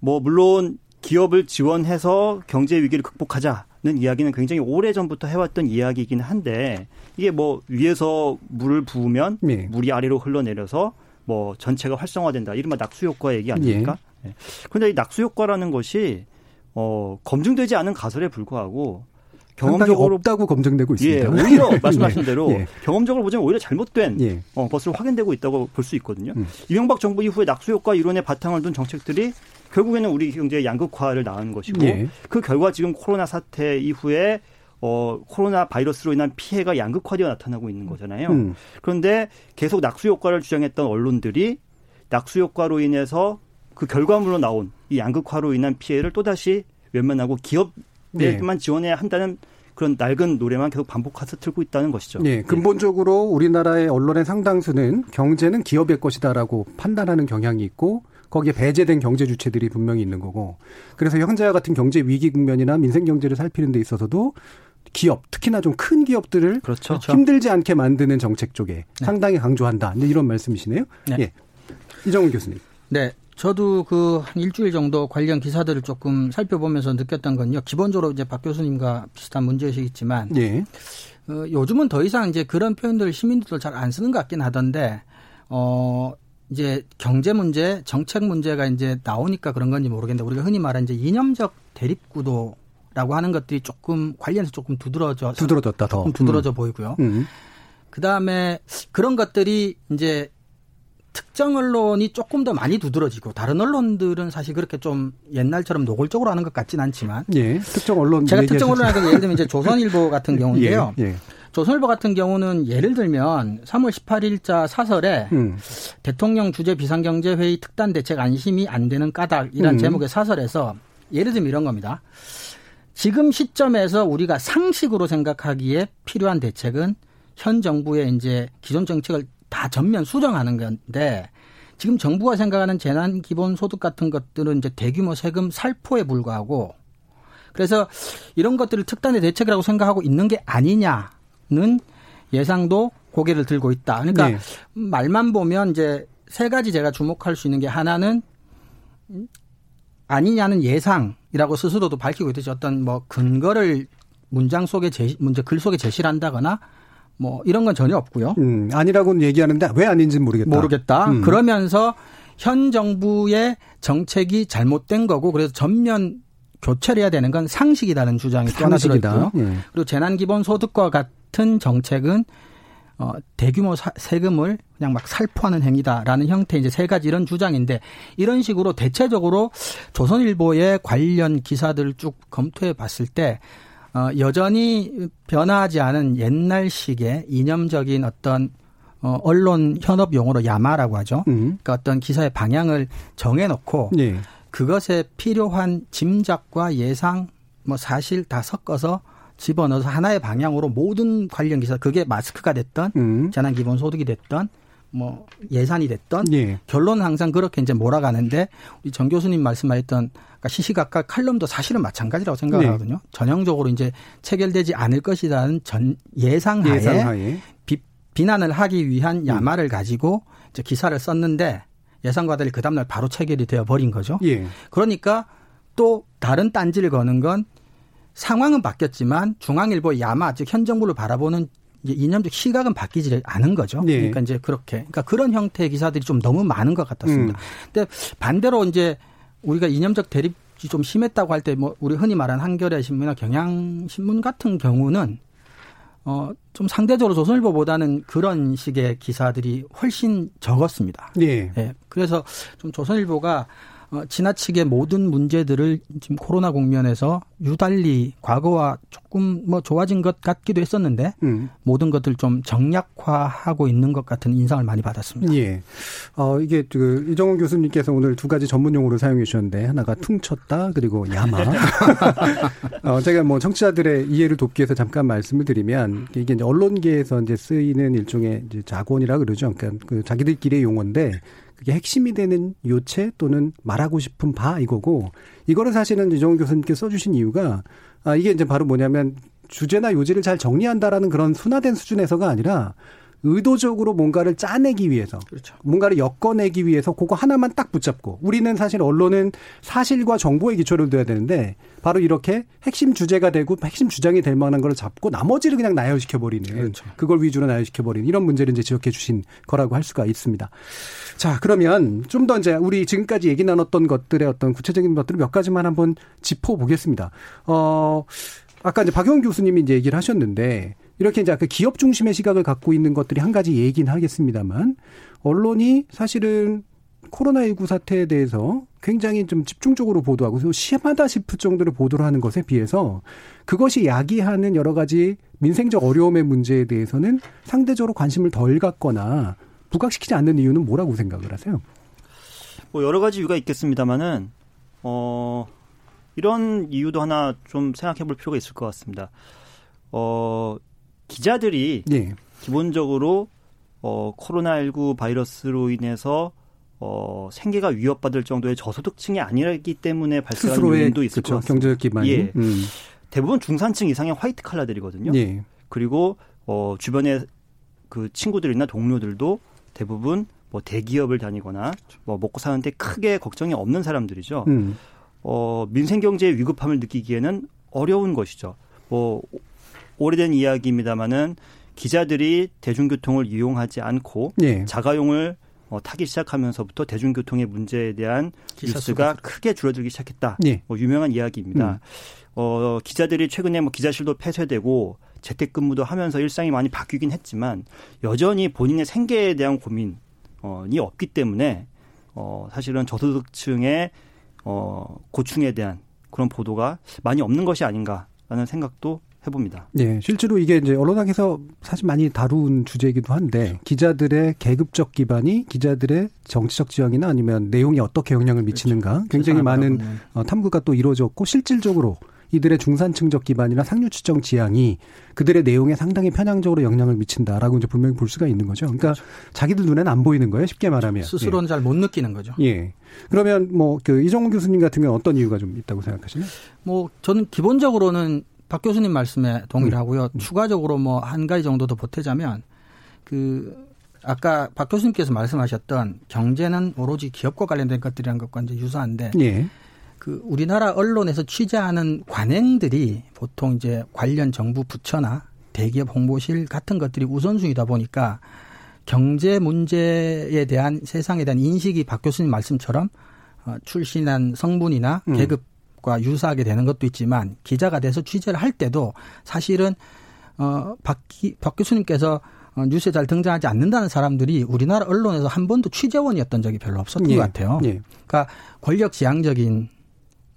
뭐 물론 기업을 지원해서 경제 위기를 극복하자는 이야기는 굉장히 오래 전부터 해왔던 이야기이긴 한데 이게 뭐 위에서 물을 부으면 예. 물이 아래로 흘러내려서 뭐 전체가 활성화된다 이른바 낙수 효과 얘기 아닙니까? 예. 그런데 이 낙수 효과라는 것이 어 검증되지 않은 가설에 불구하고 경험적으로 없다고 검증되고 있습니다. 예, 오히려 말씀하신 대로 예. 경험적으로 보자면 오히려 잘못된 예. 어, 것으로 확인되고 있다고 볼 수 있거든요. 음. 이명박 정부 이후에 낙수효과 이론에 바탕을 둔 정책들이 결국에는 우리 경제의 양극화를 낳은 것이고 예. 그 결과 지금 코로나 사태 이후에 어, 코로나 바이러스로 인한 피해가 양극화되어 나타나고 있는 거잖아요. 음. 그런데 계속 낙수 효과를 주장했던 언론들이 낙수 효과로 인해서 그 결과물로 나온 이 양극화로 인한 피해를 또다시 외면하고 기업에만 지원해야 한다는 그런 낡은 노래만 계속 반복해서 틀고 있다는 것이죠. 예, 근본적으로 우리나라의 언론의 상당수는 경제는 기업의 것이다라고 판단하는 경향이 있고 거기에 배제된 경제 주체들이 분명히 있는 거고 그래서 현재와 같은 경제 위기 국면이나 민생 경제를 살피는 데 있어서도 기업 특히나 좀 큰 기업들을 그렇죠. 힘들지 않게 만드는 정책 쪽에 상당히 강조한다 이런 말씀이시네요. 네. 예, 이정훈 교수님. 네. 저도 그 한 일주일 정도 관련 기사들을 조금 살펴보면서 느꼈던 건요. 기본적으로 이제 박 교수님과 비슷한 문제이시겠지만 예, 어, 요즘은 더 이상 이제 그런 표현들 시민들도 잘 안 쓰는 것 같긴 하던데 어 이제 경제 문제, 정책 문제가 이제 나오니까 그런 건지 모르겠는데 우리가 흔히 말하는 이제 이념적 대립 구도라고 하는 것들이 조금 관련해서 조금 두드러져 두드러졌다 더. 두드러져 보이고요. 음. 그 다음에 그런 것들이 이제 특정 언론이 조금 더 많이 두드러지고 다른 언론들은 사실 그렇게 좀 옛날처럼 노골적으로 하는 것 같진 않지만 예, 특정 언론 제가 특정 얘기하셨죠. 언론이라고 예를 들면 이제 조선일보 같은 경우인데요. 예, 예. 조선일보 같은 경우는 예를 들면 3월 18일자 사설에 음. 대통령 주재 비상경제회의 특단 대책 안심이 안 되는 까닭이란 음. 제목의 사설에서 예를 들면 이런 겁니다. 지금 시점에서 우리가 상식으로 생각하기에 필요한 대책은 현 정부의 이제 기존 정책을 다 전면 수정하는 건데 지금 정부가 생각하는 재난 기본 소득 같은 것들은 이제 대규모 세금 살포에 불과하고 그래서 이런 것들을 특단의 대책이라고 생각하고 있는 게 아니냐는 예상도 고개를 들고 있다. 그러니까 네. 말만 보면 이제 세 가지 제가 주목할 수 있는 게 하나는 아니냐는 예상이라고 스스로도 밝히고 있듯이 어떤 뭐 근거를 문장 속에 제시, 문제 글 속에 제시를 한다거나 뭐 이런 건 전혀 없고요. 음, 아니라고는 얘기하는데 왜 아닌지는 모르겠다. 모르겠다. 음. 그러면서 현 정부의 정책이 잘못된 거고 그래서 전면 교체를 해야 되는 건 상식이라는 주장이 상식이다. 들어 있고요. 예. 그리고 재난기본소득과 같은 정책은 어, 대규모 사, 세금을 그냥 막 살포하는 행위다라는 형태 이제 세 가지 이런 주장인데 이런 식으로 대체적으로 조선일보의 관련 기사들을 쭉 검토해 봤을 때 어, 여전히 변화하지 않은 옛날식의 이념적인 어떤 어, 언론 현업 용어로 야마라고 하죠. 음. 그러니까 어떤 기사의 방향을 정해놓고 네. 그것에 필요한 짐작과 예상, 뭐 사실 다 섞어서 집어넣어서 하나의 방향으로 모든 관련 기사 그게 마스크가 됐던 음. 재난 기본 소득이 됐던 뭐 예산이 됐던 예. 결론은 항상 그렇게 이제 몰아가는데 우리 정 교수님 말씀하셨던 그러니까 시시각각 칼럼도 사실은 마찬가지라고 생각하거든요. 네. 전형적으로 이제 체결되지 않을 것이라는 전 예상하에, 예상하에. 비, 비난을 하기 위한 음. 야마를 음. 가지고 이제 기사를 썼는데 예상과 달리 그 다음날 바로 체결이 되어 버린 거죠. 예. 그러니까 또 다른 딴지를 거는 건 상황은 바뀌었지만 중앙일보 야마 즉 현 정부를 바라보는 이념적 시각은 바뀌지 않은 거죠. 네. 그러니까 이제 그렇게 그러니까 그런 형태의 기사들이 좀 너무 많은 것 같았습니다. 음. 근데 반대로 이제 우리가 이념적 대립이 좀 심했다고 할 때 뭐 우리 흔히 말하는 한겨레 신문이나 경향 신문 같은 경우는 어, 좀 상대적으로 조선일보보다는 그런 식의 기사들이 훨씬 적었습니다. 네. 네. 그래서 좀 조선일보가 어, 지나치게 모든 문제들을 지금 코로나 국면에서 유달리 과거와 조금 뭐 좋아진 것 같기도 했었는데 음. 모든 것들 좀 정략화하고 있는 것 같은 인상을 많이 받았습니다. 예. 어, 이게 그 이정훈 교수님께서 오늘 두 가지 전문 용어를 사용해 주셨는데 하나가 퉁쳤다 그리고 야마. 어, 제가 뭐 청취자들의 이해를 돕기 위해서 잠깐 말씀을 드리면 이게 이제 언론계에서 이제 쓰이는 일종의 이제 자본이라 그러죠. 그러니까 그 자기들끼리의 용어인데 그게 핵심이 되는 요체 또는 말하고 싶은 바 이거고 이거를 사실은 이종훈 교수님께 써주신 이유가 아 이게 이제 바로 뭐냐면 주제나 요지를 잘 정리한다라는 그런 순화된 수준에서가 아니라 의도적으로 뭔가를 짜내기 위해서 그렇죠. 뭔가를 엮어내기 위해서 그거 하나만 딱 붙잡고 우리는 사실 언론은 사실과 정보에 기초를 둬야 되는데 바로 이렇게 핵심 주제가 되고 핵심 주장이 될 만한 걸 잡고 나머지를 그냥 나열시켜 버리는 그렇죠. 그걸 위주로 나열시켜 버리는 이런 문제를 이제 지적해 주신 거라고 할 수가 있습니다. 자 그러면 좀 더 이제 우리 지금까지 얘기 나눴던 것들의 어떤 구체적인 것들을 몇 가지만 한번 짚어 보겠습니다. 어 아까 이제 박영 교수님이 이제 얘기를 하셨는데 이렇게 이제 아까 기업 중심의 시각을 갖고 있는 것들이 한 가지 얘기는 하겠습니다만 언론이 사실은 코로나19 사태에 대해서 굉장히 좀 집중적으로 보도하고 심하다 싶을 정도로 보도를 하는 것에 비해서 그것이 야기하는 여러 가지 민생적 어려움의 문제에 대해서는 상대적으로 관심을 덜 갖거나 부각시키지 않는 이유는 뭐라고 생각을 하세요? 뭐 여러 가지 이유가 있겠습니다만은 어 이런 이유도 하나 좀 생각해 볼 필요가 있을 것 같습니다. 어 기자들이 네. 기본적으로 어, 코로나19 바이러스로 인해서 어, 생계가 위협받을 정도의 저소득층이 아니기 때문에 발생한 요인도 있을 그렇죠. 것 같습니다. 경제적 기반이. 예. 음. 대부분 중산층 이상의 화이트 칼라들이거든요. 예. 그리고 어, 주변에 그 친구들이나 동료들도 대부분 뭐 대기업을 다니거나 뭐 먹고 사는데 크게 걱정이 없는 사람들이죠. 음. 어, 민생 경제의 위급함을 느끼기에는 어려운 것이죠. 뭐 오래된 이야기입니다마는 기자들이 대중교통을 이용하지 않고 예. 자가용을 어, 타기 시작하면서부터 대중교통의 문제에 대한 뉴스가 크게 줄어들기 시작했다. 예. 뭐 유명한 이야기입니다. 음. 어, 기자들이 최근에 뭐 기자실도 폐쇄되고 재택근무도 하면서 일상이 많이 바뀌긴 했지만 여전히 본인의 생계에 대한 고민이 없기 때문에 어, 사실은 저소득층의 어, 고충에 대한 그런 보도가 많이 없는 것이 아닌가라는 생각도 해봅니다. 네, 실제로 이게 이제 언론학에서 사실 많이 다룬 주제이기도 한데 그렇죠. 기자들의 계급적 기반이 기자들의 정치적 지형이나 아니면 내용이 어떻게 영향을 미치는가 그렇죠. 굉장히 많은 어, 탐구가 또 이루어졌고 실질적으로 이들의 중산층적 기반이나 상류 추정 지향이 그들의 내용에 상당히 편향적으로 영향을 미친다라고 이제 분명히 볼 수가 있는 거죠. 그러니까 그렇죠. 자기들 눈에는 안 보이는 거예요. 쉽게 말하면 스스로는 예. 잘못 느끼는 거죠. 예. 그러면 뭐 그 이정훈 교수님 같은 경우 어떤 이유가 좀 있다고 생각하시나요? 뭐 저는 기본적으로는 박 교수님 말씀에 동의를 음. 하고요. 음. 추가적으로 뭐 한 가지 정도 더 보태자면 그 아까 박 교수님께서 말씀하셨던 경제는 오로지 기업과 관련된 것들이라는 것과 이제 유사한데 예. 그 우리나라 언론에서 취재하는 관행들이 보통 이제 관련 정부 부처나 대기업 홍보실 같은 것들이 우선순위다 보니까 경제 문제에 대한 세상에 대한 인식이 박 교수님 말씀처럼 어, 출신한 성분이나 계급 음. 과 유사하게 되는 것도 있지만 기자가 돼서 취재를 할 때도 사실은 어, 박, 박 교수님께서 어, 뉴스에 잘 등장하지 않는다는 사람들이 우리나라 언론에서 한 번도 취재원이었던 적이 별로 없었던 예. 것 같아요. 예. 그러니까 권력 지향적인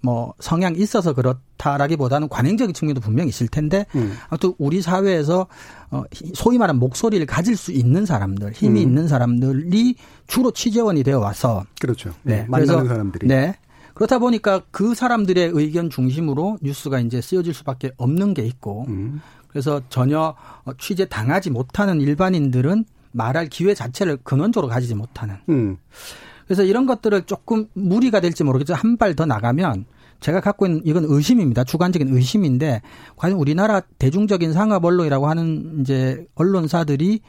뭐 성향 있어서 그렇다라기보다는 관행적인 측면도 분명히 있을 텐데 음. 아무튼 우리 사회에서 어 소위 말하는 목소리를 가질 수 있는 사람들, 힘이 음. 있는 사람들이 주로 취재원이 되어 와서 그렇죠. 네, 네. 만나는 사람들이 네. 그렇다 보니까 그 사람들의 의견 중심으로 뉴스가 이제 쓰여질 수밖에 없는 게 있고 음. 그래서 전혀 어, 취재 당하지 못하는 일반인들은 말할 기회 자체를 근원적으로 가지지 못하는. 음. 그래서 이런 것들을 조금 무리가 될지 모르겠지만 한 발 더 나가면 제가 갖고 있는 이건 의심입니다. 주관적인 의심인데 과연 우리나라 대중적인 상업 언론이라고 하는 이제 언론사들이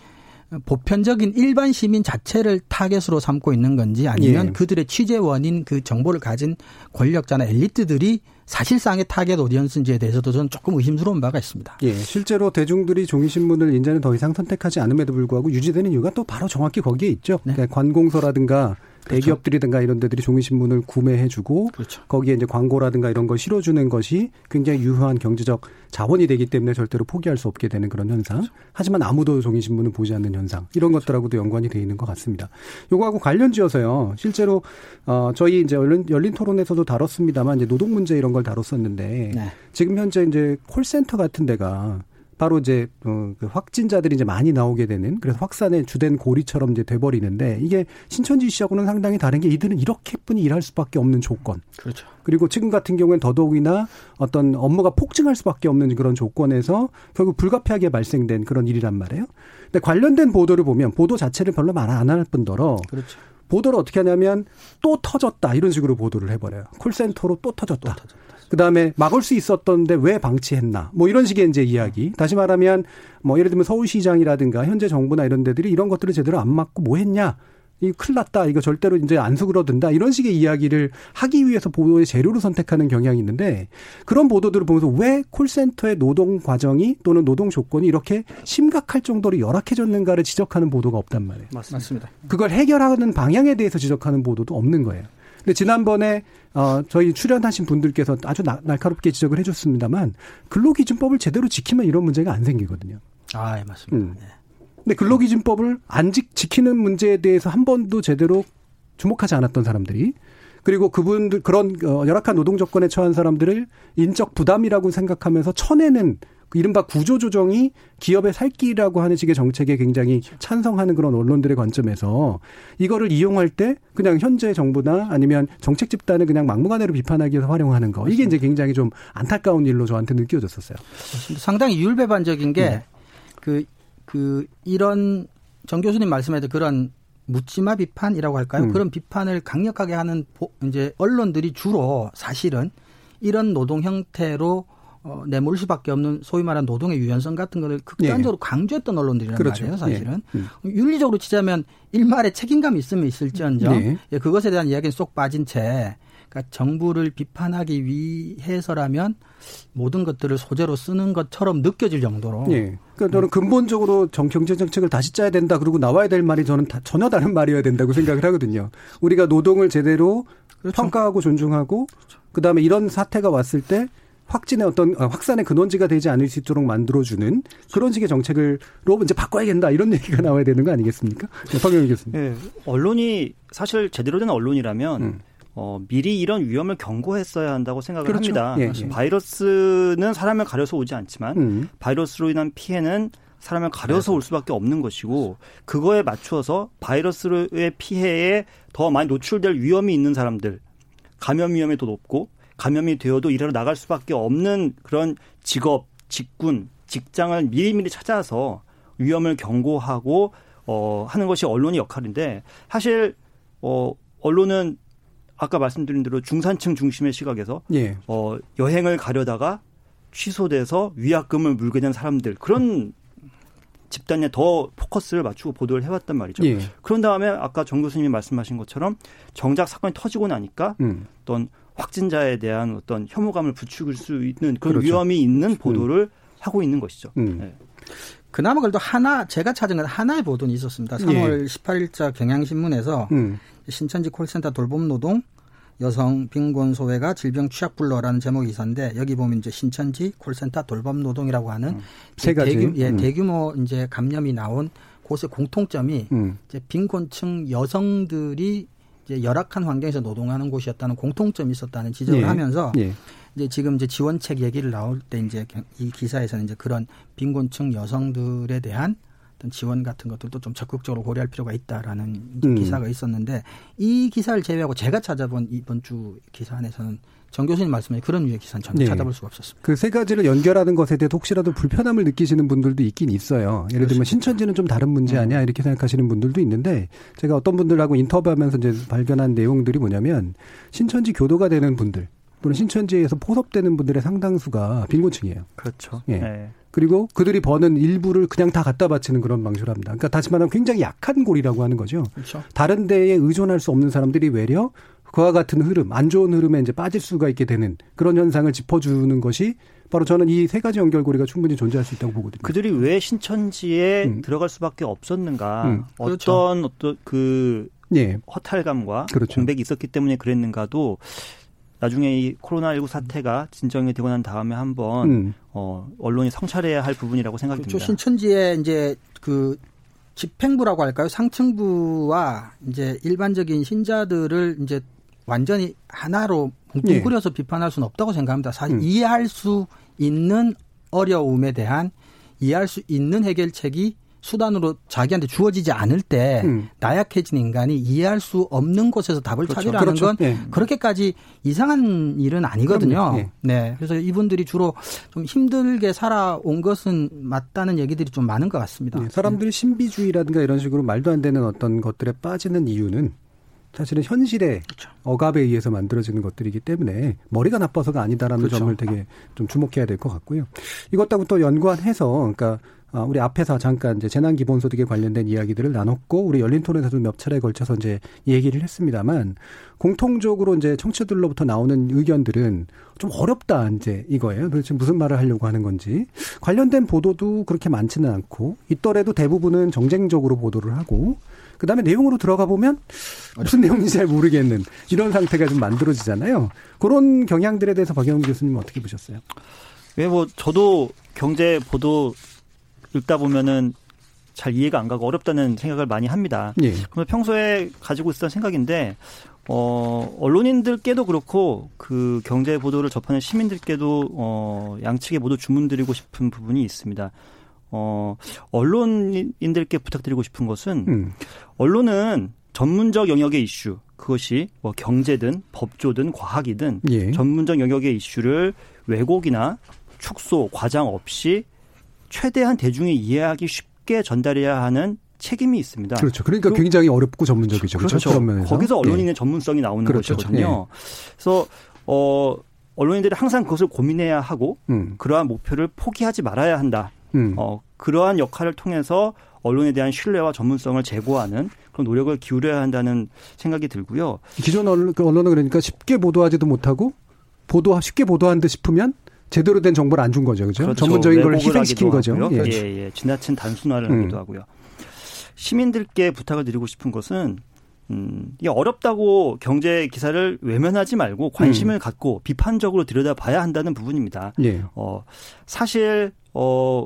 보편적인 일반 시민 자체를 타겟으로 삼고 있는 건지 아니면 예. 그들의 취재원인 그 정보를 가진 권력자나 엘리트들이 사실상의 target audience인지에 대해서도 저는 조금 의심스러운 바가 있습니다. 예, 실제로 대중들이 종이신문을 이제는 더 이상 선택하지 않음에도 불구하고 유지되는 이유가 또 바로 정확히 거기에 있죠. 네. 그러니까 관공서라든가 그렇죠. 대기업들이든가 이런 데들이 종이신문을 구매해주고 그렇죠. 거기에 이제 광고라든가 이런 걸 실어주는 것이 굉장히 유효한 경제적 자원이 되기 때문에 절대로 포기할 수 없게 되는 그런 현상. 그렇죠. 하지만 아무도 종이신문을 보지 않는 현상 이런 그렇죠. 것들하고도 연관이 돼 있는 것 같습니다. 요거하고 관련지어서요. 실제로 어 저희 이제 열린, 열린 토론에서도 다뤘습니다만 이제 노동 문제 이런 걸 다뤘었는데 네. 지금 현재 이제 콜센터 같은 데가 바로 이제 어, 그 확진자들이 이제 많이 나오게 되는 그래서 확산의 주된 고리처럼 이제 돼버리는데 이게 신천지 시하고는 상당히 다른 게 이들은 이렇게뿐이 일할 수밖에 없는 조건. 그렇죠. 그리고 지금 같은 경우엔 더더욱이나 어떤 업무가 폭증할 수밖에 없는 그런 조건에서 결국 불가피하게 발생된 그런 일이란 말이에요. 근데 관련된 보도를 보면 보도 자체를 별로 말 안 할 뿐더러 그렇죠. 보도를 어떻게 하냐면 또 터졌다 이런 식으로 보도를 해버려요. 콜센터로 또 터졌다. 또 터졌다. 그다음에 막을 수 있었던데 왜 방치했나 뭐 이런 식의 이제 이야기 다시 말하면 뭐 예를 들면 서울시장이라든가 현재 정부나 이런 데들이 이런 것들을 제대로 안 막고 뭐 했냐 이 큰일 났다. 이거 절대로 이제 안 수그러든다. 이런 식의 이야기를 하기 위해서 보도의 재료로 선택하는 경향이 있는데 그런 보도들을 보면서 왜 콜센터의 노동 과정이 또는 노동 조건이 이렇게 심각할 정도로 열악해졌는가를 지적하는 보도가 없단 말이에요. 맞습니다. 그걸 해결하는 방향에 대해서 지적하는 보도도 없는 거예요. 근데 지난번에 어 저희 출연하신 분들께서 아주 나, 날카롭게 지적을 해줬습니다만 근로기준법을 제대로 지키면 이런 문제가 안 생기거든요. 아, 예, 맞습니다. 음. 네. 근데 근로기준법을 안 지, 지키는 문제에 대해서 한 번도 제대로 주목하지 않았던 사람들이 그리고 그분들 그런 어, 열악한 노동 조건에 처한 사람들을 인적 부담이라고 생각하면서 쳐내는 그 이른바 구조조정이 기업의 살 길이라고 하는 식의 정책에 굉장히 찬성하는 그런 언론들의 관점에서 이거를 이용할 때 그냥 현재 정부나 아니면 정책 집단을 그냥 막무가내로 비판하기 위해서 활용하는 거. 이게 이제 굉장히 좀 안타까운 일로 저한테 느껴졌었어요. 상당히 율배반적인 게 네. 그, 그, 이런 정 교수님 말씀하신 그런 묻지마 비판이라고 할까요? 음. 그런 비판을 강력하게 하는 이제 언론들이 주로 사실은 이런 노동 형태로 어, 내몰 수밖에 없는 소위 말하는 노동의 유연성 같은 것을 극단적으로 예. 강조했던 언론들이란 그렇죠. 말이에요, 사실은. 예. 음. 윤리적으로 치자면 일말의 책임감이 있으면 있을지언정 예. 예. 그것에 대한 이야기는 쏙 빠진 채 그러니까 정부를 비판하기 위해서라면 모든 것들을 소재로 쓰는 것처럼 느껴질 정도로. 예. 그러니까 저는 근본적으로 정, 경제 정책을 다시 짜야 된다. 그리고 나와야 될 말이 저는 다, 전혀 다른 말이어야 된다고 생각을 하거든요. 우리가 노동을 제대로 그렇죠. 평가하고 존중하고 그렇죠. 그다음에 이런 사태가 왔을 때 확진의 어떤 어, 확산의 근원지가 되지 않을 수 있도록 만들어주는 그런 식의 정책을로 이제 바꿔야 된다 이런 얘기가 나와야 되는 거 아니겠습니까? 성경 교수님. 네, 언론이 사실 제대로 된 언론이라면 음. 어, 미리 이런 위험을 경고했어야 한다고 생각을 그렇죠. 합니다. 예, 예. 바이러스는 사람을 가려서 오지 않지만 음. 바이러스로 인한 피해는 사람을 가려서 올 수밖에 없는 것이고 그거에 맞추어서 바이러스의 피해에 더 많이 노출될 위험이 있는 사람들 감염 위험이 더 높고 감염이 되어도 일하러 나갈 수밖에 없는 그런 직업, 직군, 직장을 미리미리 찾아서 위험을 경고하고 어 하는 것이 언론의 역할인데 사실 어 언론은 아까 말씀드린 대로 중산층 중심의 시각에서 예. 어 여행을 가려다가 취소돼서 위약금을 물게 된 사람들 그런 집단에 더 포커스를 맞추고 보도를 해왔단 말이죠. 예. 그런 다음에 아까 정 교수님이 말씀하신 것처럼 정작 사건이 터지고 나니까 음. 어떤 확진자에 대한 어떤 혐오감을 부추길 수 있는 그런 그렇죠. 위험이 있는 보도를 음. 하고 있는 것이죠. 음. 네. 그나마 그래도 하나 제가 찾은 건 하나의 보도는 있었습니다. 3월 예. 18일자 경향신문에서 음. 신천지 콜센터 돌봄 노동 여성 빈곤 소외가 질병 취약 불러라는 제목의 기사인데 여기 보면 이제 신천지 콜센터 돌봄 노동이라고 하는 음. 세 가지. 대규, 예, 음. 대규모 이제 감염이 나온 곳의 공통점이 음. 이제 빈곤층 여성들이 이제 열악한 환경에서 노동하는 곳이었다는 공통점이 있었다는 지적을 예. 하면서 예. 이제 지금 이제 지원책 얘기를 나올 때 이제 이 기사에서는 이제 그런 빈곤층 여성들에 대한 어떤 지원 같은 것들도 좀 적극적으로 고려할 필요가 있다라는 음. 기사가 있었는데 이 기사를 제외하고 제가 찾아본 이번 주 기사 안에서는 정 교수님 말씀에 그런 유의 기사는 전혀 네. 찾아볼 수가 없었습니다. 그 세 가지를 연결하는 것에 대해서 혹시라도 불편함을 느끼시는 분들도 있긴 있어요. 예를 들면. 신천지는 좀 다른 문제 음. 아니야 이렇게 생각하시는 분들도 있는데 제가 어떤 분들하고 인터뷰하면서 이제 발견한 내용들이 뭐냐면 신천지 교도가 되는 분들 또는 신천지에서 포섭되는 분들의 상당수가 빈곤층이에요. 그렇죠. 예. 네. 그리고 그들이 버는 일부를 그냥 다 갖다 바치는 그런 방식을 합니다. 그러니까 다시 말하면 굉장히 약한 골이라고 하는 거죠. 그렇죠. 다른 데에 의존할 수 없는 사람들이 외려 그와 같은 흐름, 안 좋은 흐름에 이제 빠질 수가 있게 되는 그런 현상을 짚어주는 것이 바로 저는 이 세 가지 연결고리가 충분히 존재할 수 있다고 보거든요. 그들이 왜 신천지에 음. 들어갈 수밖에 없었는가? 음. 그렇죠. 어떤 어떤 그 예. 허탈감과 그렇죠. 공백이 있었기 때문에 그랬는가도 나중에 이 코로나19 사태가 진정이 되고 난 다음에 한번 음. 어, 언론이 성찰해야 할 부분이라고 생각이 그렇죠. 듭니다. 신천지에 이제 그 집행부라고 할까요? 상층부와 이제 일반적인 신자들을 이제 완전히 하나로 예. 뭉뚱그려서 비판할 수는 없다고 생각합니다. 사실 음. 이해할 수 있는 어려움에 대한 이해할 수 있는 해결책이 수단으로 자기한테 주어지지 않을 때 음. 나약해진 인간이 이해할 수 없는 곳에서 답을 그렇죠. 찾으려는 그렇죠. 건 예. 그렇게까지 이상한 일은 아니거든요. 예. 네. 그래서 이분들이 주로 좀 힘들게 살아온 것은 맞다는 얘기들이 좀 많은 것 같습니다. 예, 사람들이 신비주의라든가 이런 식으로 말도 안 되는 어떤 것들에 빠지는 이유는 사실은 현실의 그렇죠. 억압에 의해서 만들어지는 것들이기 때문에 머리가 나빠서가 아니다라는 그렇죠. 점을 되게 좀 주목해야 될 것 같고요. 이것하고 또 연관해서 그러니까 아, 우리 앞에서 잠깐 이제 재난 기본소득에 관련된 이야기들을 나눴고 우리 열린 토론에서도 몇 차례 걸쳐서 이제 얘기를 했습니다만 공통적으로 이제 청취들로부터 나오는 의견들은 좀 어렵다 이제 이거예요. 도대체 무슨 말을 하려고 하는 건지 관련된 보도도 그렇게 많지는 않고 있더라도 대부분은 정쟁적으로 보도를 하고 그 다음에 내용으로 들어가 보면 무슨 내용인지 잘 모르겠는 이런 상태가 좀 만들어지잖아요. 그런 경향들에 대해서 박영훈 교수님 은 어떻게 보셨어요? 왜뭐 저도 경제 보도 읽다 보면은 잘 이해가 안 가고 어렵다는 생각을 많이 합니다. 예. 그래서 평소에 가지고 있었던 생각인데 어 언론인들께도 그렇고 그 경제 보도를 접하는 시민들께도 어 양측에 모두 주문드리고 싶은 부분이 있습니다. 어 언론인들께 부탁드리고 싶은 것은 음. 언론은 전문적 영역의 이슈 그것이 뭐 경제든 법조든 과학이든 예. 전문적 영역의 이슈를 왜곡이나 축소, 과장 없이 최대한 대중이 이해하기 쉽게 전달해야 하는 책임이 있습니다. 그렇죠. 그러니까 그리고- 굉장히 어렵고 전문적이죠. 그렇죠. 면에서. 거기서 언론인의 예. 전문성이 나오는 그렇죠. 것이거든요. 그래서 어 언론인들이 항상 그것을 고민해야 하고 음. 그러한 목표를 포기하지 말아야 한다. 음. 어 그러한 역할을 통해서 언론에 대한 신뢰와 전문성을 제고하는 그런 노력을 기울여야 한다는 생각이 들고요. 기존 언론, 그 언론은 그러니까 쉽게 보도하지도 못하고 보도 쉽게 보도한 듯 싶으면 제대로 된 정보를 안 준 거죠. 그죠? 그렇죠. 전문적인 걸 희생시킨 거죠. 예. 예, 예. 지나친 단순화를 음. 하기도 하고요. 시민들께 부탁을 드리고 싶은 것은 음, 이게 어렵다고 경제 기사를 외면하지 말고 관심을 음. 갖고 비판적으로 들여다봐야 한다는 부분입니다. 예. 어, 사실 어,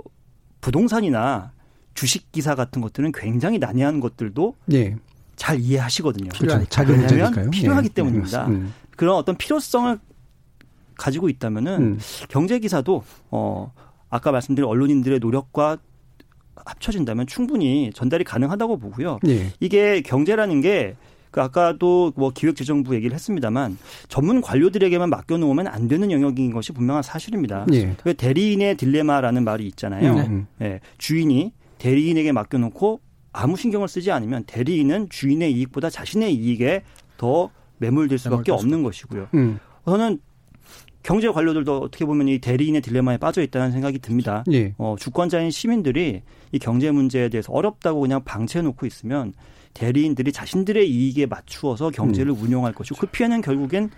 부동산이나 주식 기사 같은 것들은 굉장히 난해한 것들도 예. 잘 이해하시거든요. 그렇죠. 필요하니까. 자기 왜냐하면 문제니까요. 필요하기 예. 때문입니다. 음. 그런 어떤 필요성을 가지고 있다면은 음. 경제 기사도 어 아까 말씀드린 언론인들의 노력과 합쳐진다면 충분히 전달이 가능하다고 보고요. 예. 이게 경제라는 게 그 아까도 뭐 기획재정부 얘기를 했습니다만 전문 관료들에게만 맡겨놓으면 안 되는 영역인 것이 분명한 사실입니다. 예. 그 대리인의 딜레마라는 말이 있잖아요. 음, 음. 예, 주인이 대리인에게 맡겨놓고 아무 신경을 쓰지 않으면 대리인은 주인의 이익보다 자신의 이익에 더 매몰될 수밖에 매몰될 없는 것이고요. 음. 저는 경제 관료들도 어떻게 보면 이 대리인의 딜레마에 빠져 있다는 생각이 듭니다. 예. 어, 주권자인 시민들이 이 경제 문제에 대해서 어렵다고 그냥 방치해 놓고 있으면 대리인들이 자신들의 이익에 맞추어서 경제를 음. 운영할 것이고 그 피해는 결국엔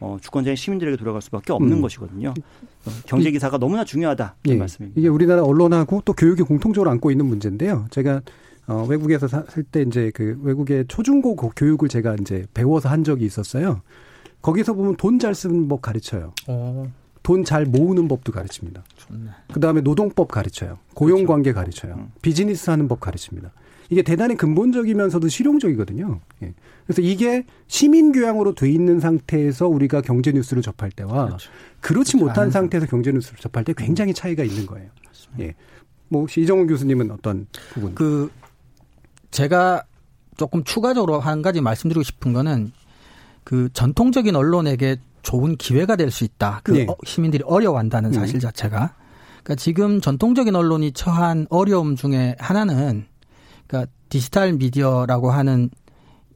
어, 주권자인 시민들에게 돌아갈 수밖에 없는 음. 것이거든요. 어, 경제 기사가 너무나 중요하다 이 예. 말씀입니다. 이게 우리나라 언론하고 또 교육이 공통적으로 안고 있는 문제인데요. 제가 어, 외국에서 살 때 이제 그 외국의 초중고 고- 교육을 제가 이제 배워서 한 적이 있었어요. 거기서 보면 돈 잘 쓰는 법 가르쳐요. 어, 돈잘 모으는 법도 가르칩니다. 좋네. 그 다음에 노동법 가르쳐요. 고용관계 그렇죠. 가르쳐요. 음. 비즈니스 하는 법 가르칩니다. 이게 대단히 근본적이면서도 실용적이거든요. 예. 그래서 이게 시민 교양으로 돼 있는 상태에서 우리가 경제 뉴스를 접할 때와 그렇죠. 그렇지 그렇지 못한 상태에서 경제 뉴스를 접할 때 굉장히 차이가 있는 거예요. 예. 뭐 혹시 이정훈 교수님은 어떤 부분? 그 제가 조금 추가적으로 한 가지 말씀드리고 싶은 거는 그 전통적인 언론에게 좋은 기회가 될 수 있다. 그 네. 어, 시민들이 어려워한다는 네. 사실 자체가. 그러니까 지금 전통적인 언론이 처한 어려움 중에 하나는 그러니까 디지털 미디어라고 하는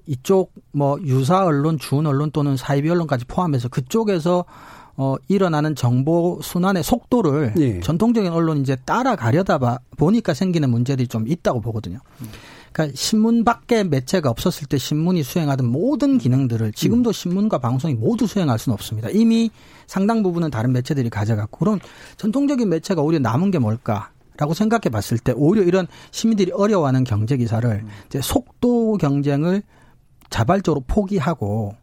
이쪽 뭐 유사 언론, 준 언론 또는 사이비 언론까지 포함해서 그쪽에서 어 일어나는 정보 순환의 속도를 예. 전통적인 언론이 이제 따라가려다 봐 보니까 생기는 문제들이 좀 있다고 보거든요. 그러니까 신문 밖에 매체가 없었을 때 신문이 수행하던 모든 기능들을 지금도 신문과 방송이 모두 수행할 수는 없습니다. 이미 상당 부분은 다른 매체들이 가져갔고 그럼 전통적인 매체가 오히려 남은 게 뭘까 라고 생각해 봤을 때 오히려 이런 시민들이 어려워하는 경제 기사를 이제 속도 경쟁을 자발적으로 포기하고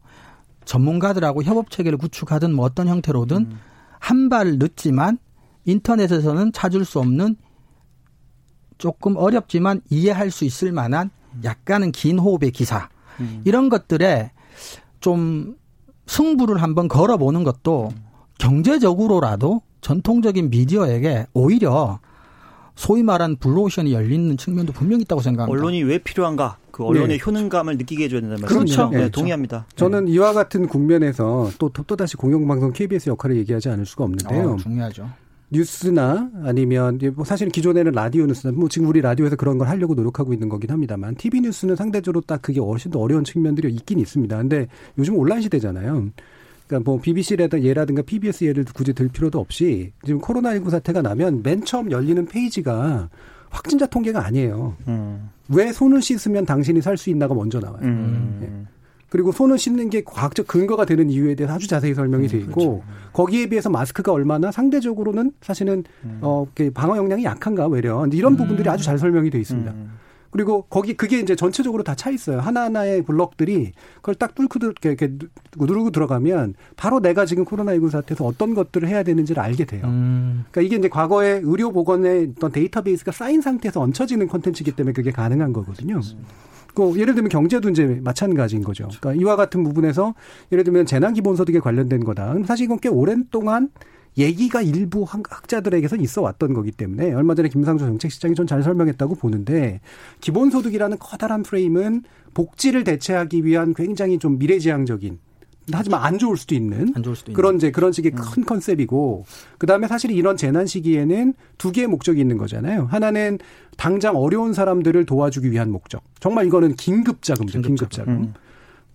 전문가들하고 협업 체계를 구축하든 뭐 어떤 형태로든 한발 늦지만 인터넷에서는 찾을 수 없는 조금 어렵지만 이해할 수 있을 만한 약간은 긴 호흡의 기사. 이런 것들에 좀 승부를 한번 걸어보는 것도 경제적으로라도 전통적인 미디어에게 오히려 소위 말한 블루오션이 열리는 측면도 분명히 있다고 생각합니다. 언론이 왜 필요한가? 그 언론의 네. 효능감을 느끼게 해줘야 된다는 그렇죠. 말씀이죠. 네, 그렇죠. 동의합니다. 저는 이와 같은 국면에서 또, 또, 또 다시 공영방송 KBS 역할을 얘기하지 않을 수가 없는데요. 어, 중요하죠. 뉴스나 아니면 뭐 사실은 기존에는 라디오 뉴스나 뭐 지금 우리 라디오에서 그런 걸 하려고 노력하고 있는 거긴 합니다만 TV 뉴스는 상대적으로 딱 그게 훨씬 더 어려운 측면들이 있긴 있습니다. 근데 요즘 온라인 시대잖아요. 그러니까 뭐 BBC라든 예라든가 PBS 예를 굳이 들 필요도 없이 지금 코로나19 사태가 나면 맨 처음 열리는 페이지가 확진자 통계가 아니에요. 음. 왜 손을 씻으면 당신이 살 수 있나가 먼저 나와요. 음. 그리고 손을 씻는 게 과학적 근거가 되는 이유에 대해서 아주 자세히 설명이 돼 있고 거기에 비해서 마스크가 얼마나 상대적으로는 사실은 어 이렇게 방어 역량이 약한가 외려 이런 부분들이 아주 잘 설명이 돼 있습니다. 음. 그리고 거기 그게 이제 전체적으로 다 차 있어요. 하나하나의 블럭들이 그걸 딱 뚫고 들- 이렇게, 누르고 들어가면 바로 내가 지금 코로나19 사태에서 어떤 것들을 해야 되는지를 알게 돼요. 음, 그러니까 이게 이제 과거에 의료 보건의 어떤 데이터베이스가 쌓인 상태에서 얹혀지는 콘텐츠이기 때문에 그게 가능한 거거든요. 그 예를 들면 경제도 이제 마찬가지인 거죠. 그러니까 이와 같은 부분에서 예를 들면 재난 기본소득에 관련된 거다. 사실 이건 꽤 오랜 동안 얘기가 일부 학- 학자들에게서 있어 왔던 거기 때문에 얼마 전에 김상조 정책시장이 좀잘 설명했다고 보는데 기본소득이라는 커다란 프레임은 복지를 대체하기 위한 굉장히 좀 미래지향적인 하지만 안 좋을 수도 있는 안 좋을 수도. 그런 이제 그런 식의 큰 컨셉이고 그다음에 사실 이런 재난 시기에는 두 개의 목적이 있는 거잖아요. 하나는 당장 어려운 사람들을 도와주기 위한 목적. 정말 이거는 긴급 자금이죠. 긴급 자금. 음.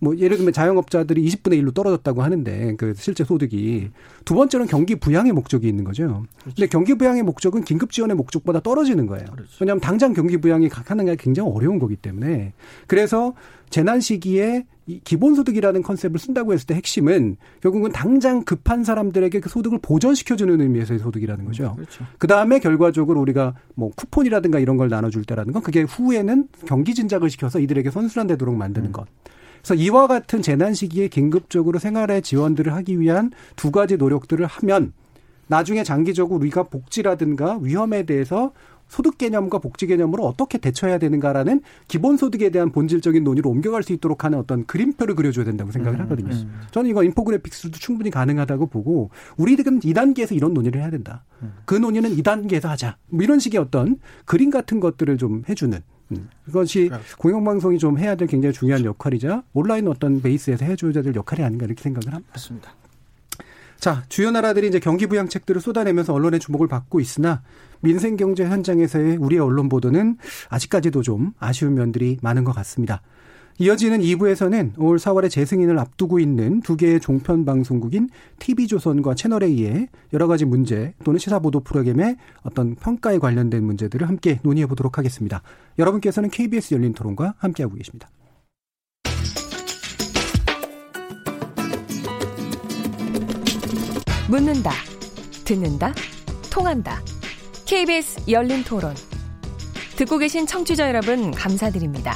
뭐 예를 들면 자영업자들이 20분의 1로 떨어졌다고 하는데 그 실제 소득이 두 번째는 경기 부양의 목적이 있는 거죠. 근데 경기 부양의 목적은 긴급 지원의 목적보다 떨어지는 거예요. 왜냐하면 당장 경기 부양이 하는 게 굉장히 어려운 거기 때문에 그래서 재난 시기에 이 기본소득이라는 컨셉을 쓴다고 했을 때 핵심은 결국은 당장 급한 사람들에게 그 소득을 보전시켜주는 의미에서의 소득이라는 거죠. 그렇죠. 그 다음에 결과적으로 우리가 뭐 쿠폰이라든가 이런 걸 나눠줄 때라는 건 그게 후에는 경기 진작을 시켜서 이들에게 선순환 되도록 만드는 것. 그래서 이와 같은 재난 시기에 긴급적으로 생활의 지원들을 하기 위한 두 가지 노력들을 하면 나중에 장기적으로 우리가 복지라든가 위험에 대해서 소득 개념과 복지 개념으로 어떻게 대처해야 되는가라는 기본 소득에 대한 본질적인 논의로 옮겨갈 수 있도록 하는 어떤 그림표를 그려줘야 된다고 생각을 하거든요. 저는 이거 인포그래픽스도 충분히 가능하다고 보고 우리들은 2단계에서 이런 논의를 해야 된다. 그 논의는 2단계에서 하자. 뭐 이런 식의 어떤 그림 같은 것들을 좀 해주는 음. 그것이 공영방송이 좀 해야 될 굉장히 중요한 역할이자 온라인 어떤 베이스에서 해줘야 될 역할이 아닌가 이렇게 생각을 합니다. 맞습니다. 자, 주요 나라들이 이제 경기 부양책들을 쏟아내면서 언론의 주목을 받고 있으나 민생 경제 현장에서의 우리의 언론 보도는 아직까지도 좀 아쉬운 면들이 많은 것 같습니다. 이어지는 2부에서는 올 4월에 재승인을 앞두고 있는 두 개의 종편 방송국인 TV조선과 채널A의 여러 가지 문제 또는 시사보도 프로그램의 어떤 평가에 관련된 문제들을 함께 논의해 보도록 하겠습니다. 여러분께서는 KBS 열린 토론과 함께하고 계십니다. 묻는다, 듣는다, 통한다. KBS 열린 토론. 듣고 계신 청취자 여러분, 감사드립니다.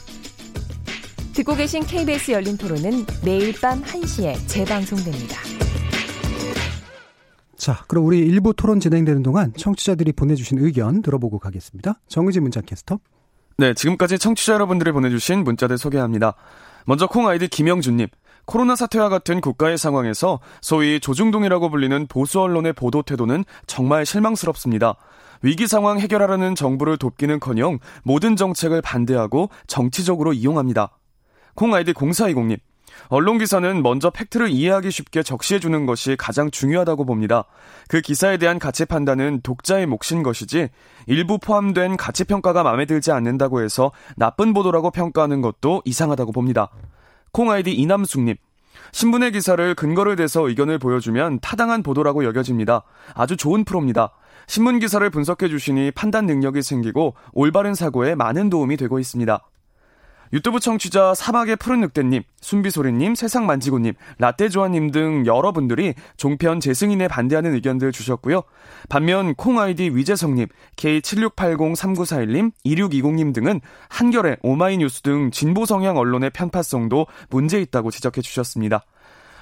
듣고 계신 KBS 열린 토론은 매일 밤 1시에 재방송됩니다. 자, 그럼 우리 일부 토론 진행되는 동안 청취자들이 보내주신 의견 들어보고 가겠습니다. 정의지 문자 캐스터. 네, 지금까지 청취자 여러분들이 보내주신 문자들 소개합니다. 먼저 콩 아이디 김영준님. 코로나 사태와 같은 국가의 상황에서 소위 조중동이라고 불리는 보수 언론의 보도 태도는 정말 실망스럽습니다. 위기 상황 해결하려는 정부를 돕기는커녕 모든 정책을 반대하고 정치적으로 이용합니다. 콩 아이디 0420님. 언론 기사는 먼저 팩트를 이해하기 쉽게 적시해 주는 것이 가장 중요하다고 봅니다. 그 기사에 대한 가치 판단은 독자의 몫인 것이지 일부 포함된 가치 평가가 마음에 들지 않는다고 해서 나쁜 보도라고 평가하는 것도 이상하다고 봅니다. 콩 아이디 이남숙님. 신문의 기사를 근거를 대서 의견을 보여주면 타당한 보도라고 여겨집니다. 아주 좋은 프로입니다. 신문 기사를 분석해 주시니 판단 능력이 생기고 올바른 사고에 많은 도움이 되고 있습니다. 유튜브 청취자 사막의 푸른 늑대님, 순비소리님, 세상만지고님, 라떼조아님 등 여러분들이 종편 재승인에 반대하는 의견들 주셨고요. 반면 콩아이디 위재성님, K76803941님, 2620님 등은 한겨레, 오마이뉴스 등 진보 성향 언론의 편파성도 문제 있다고 지적해 주셨습니다.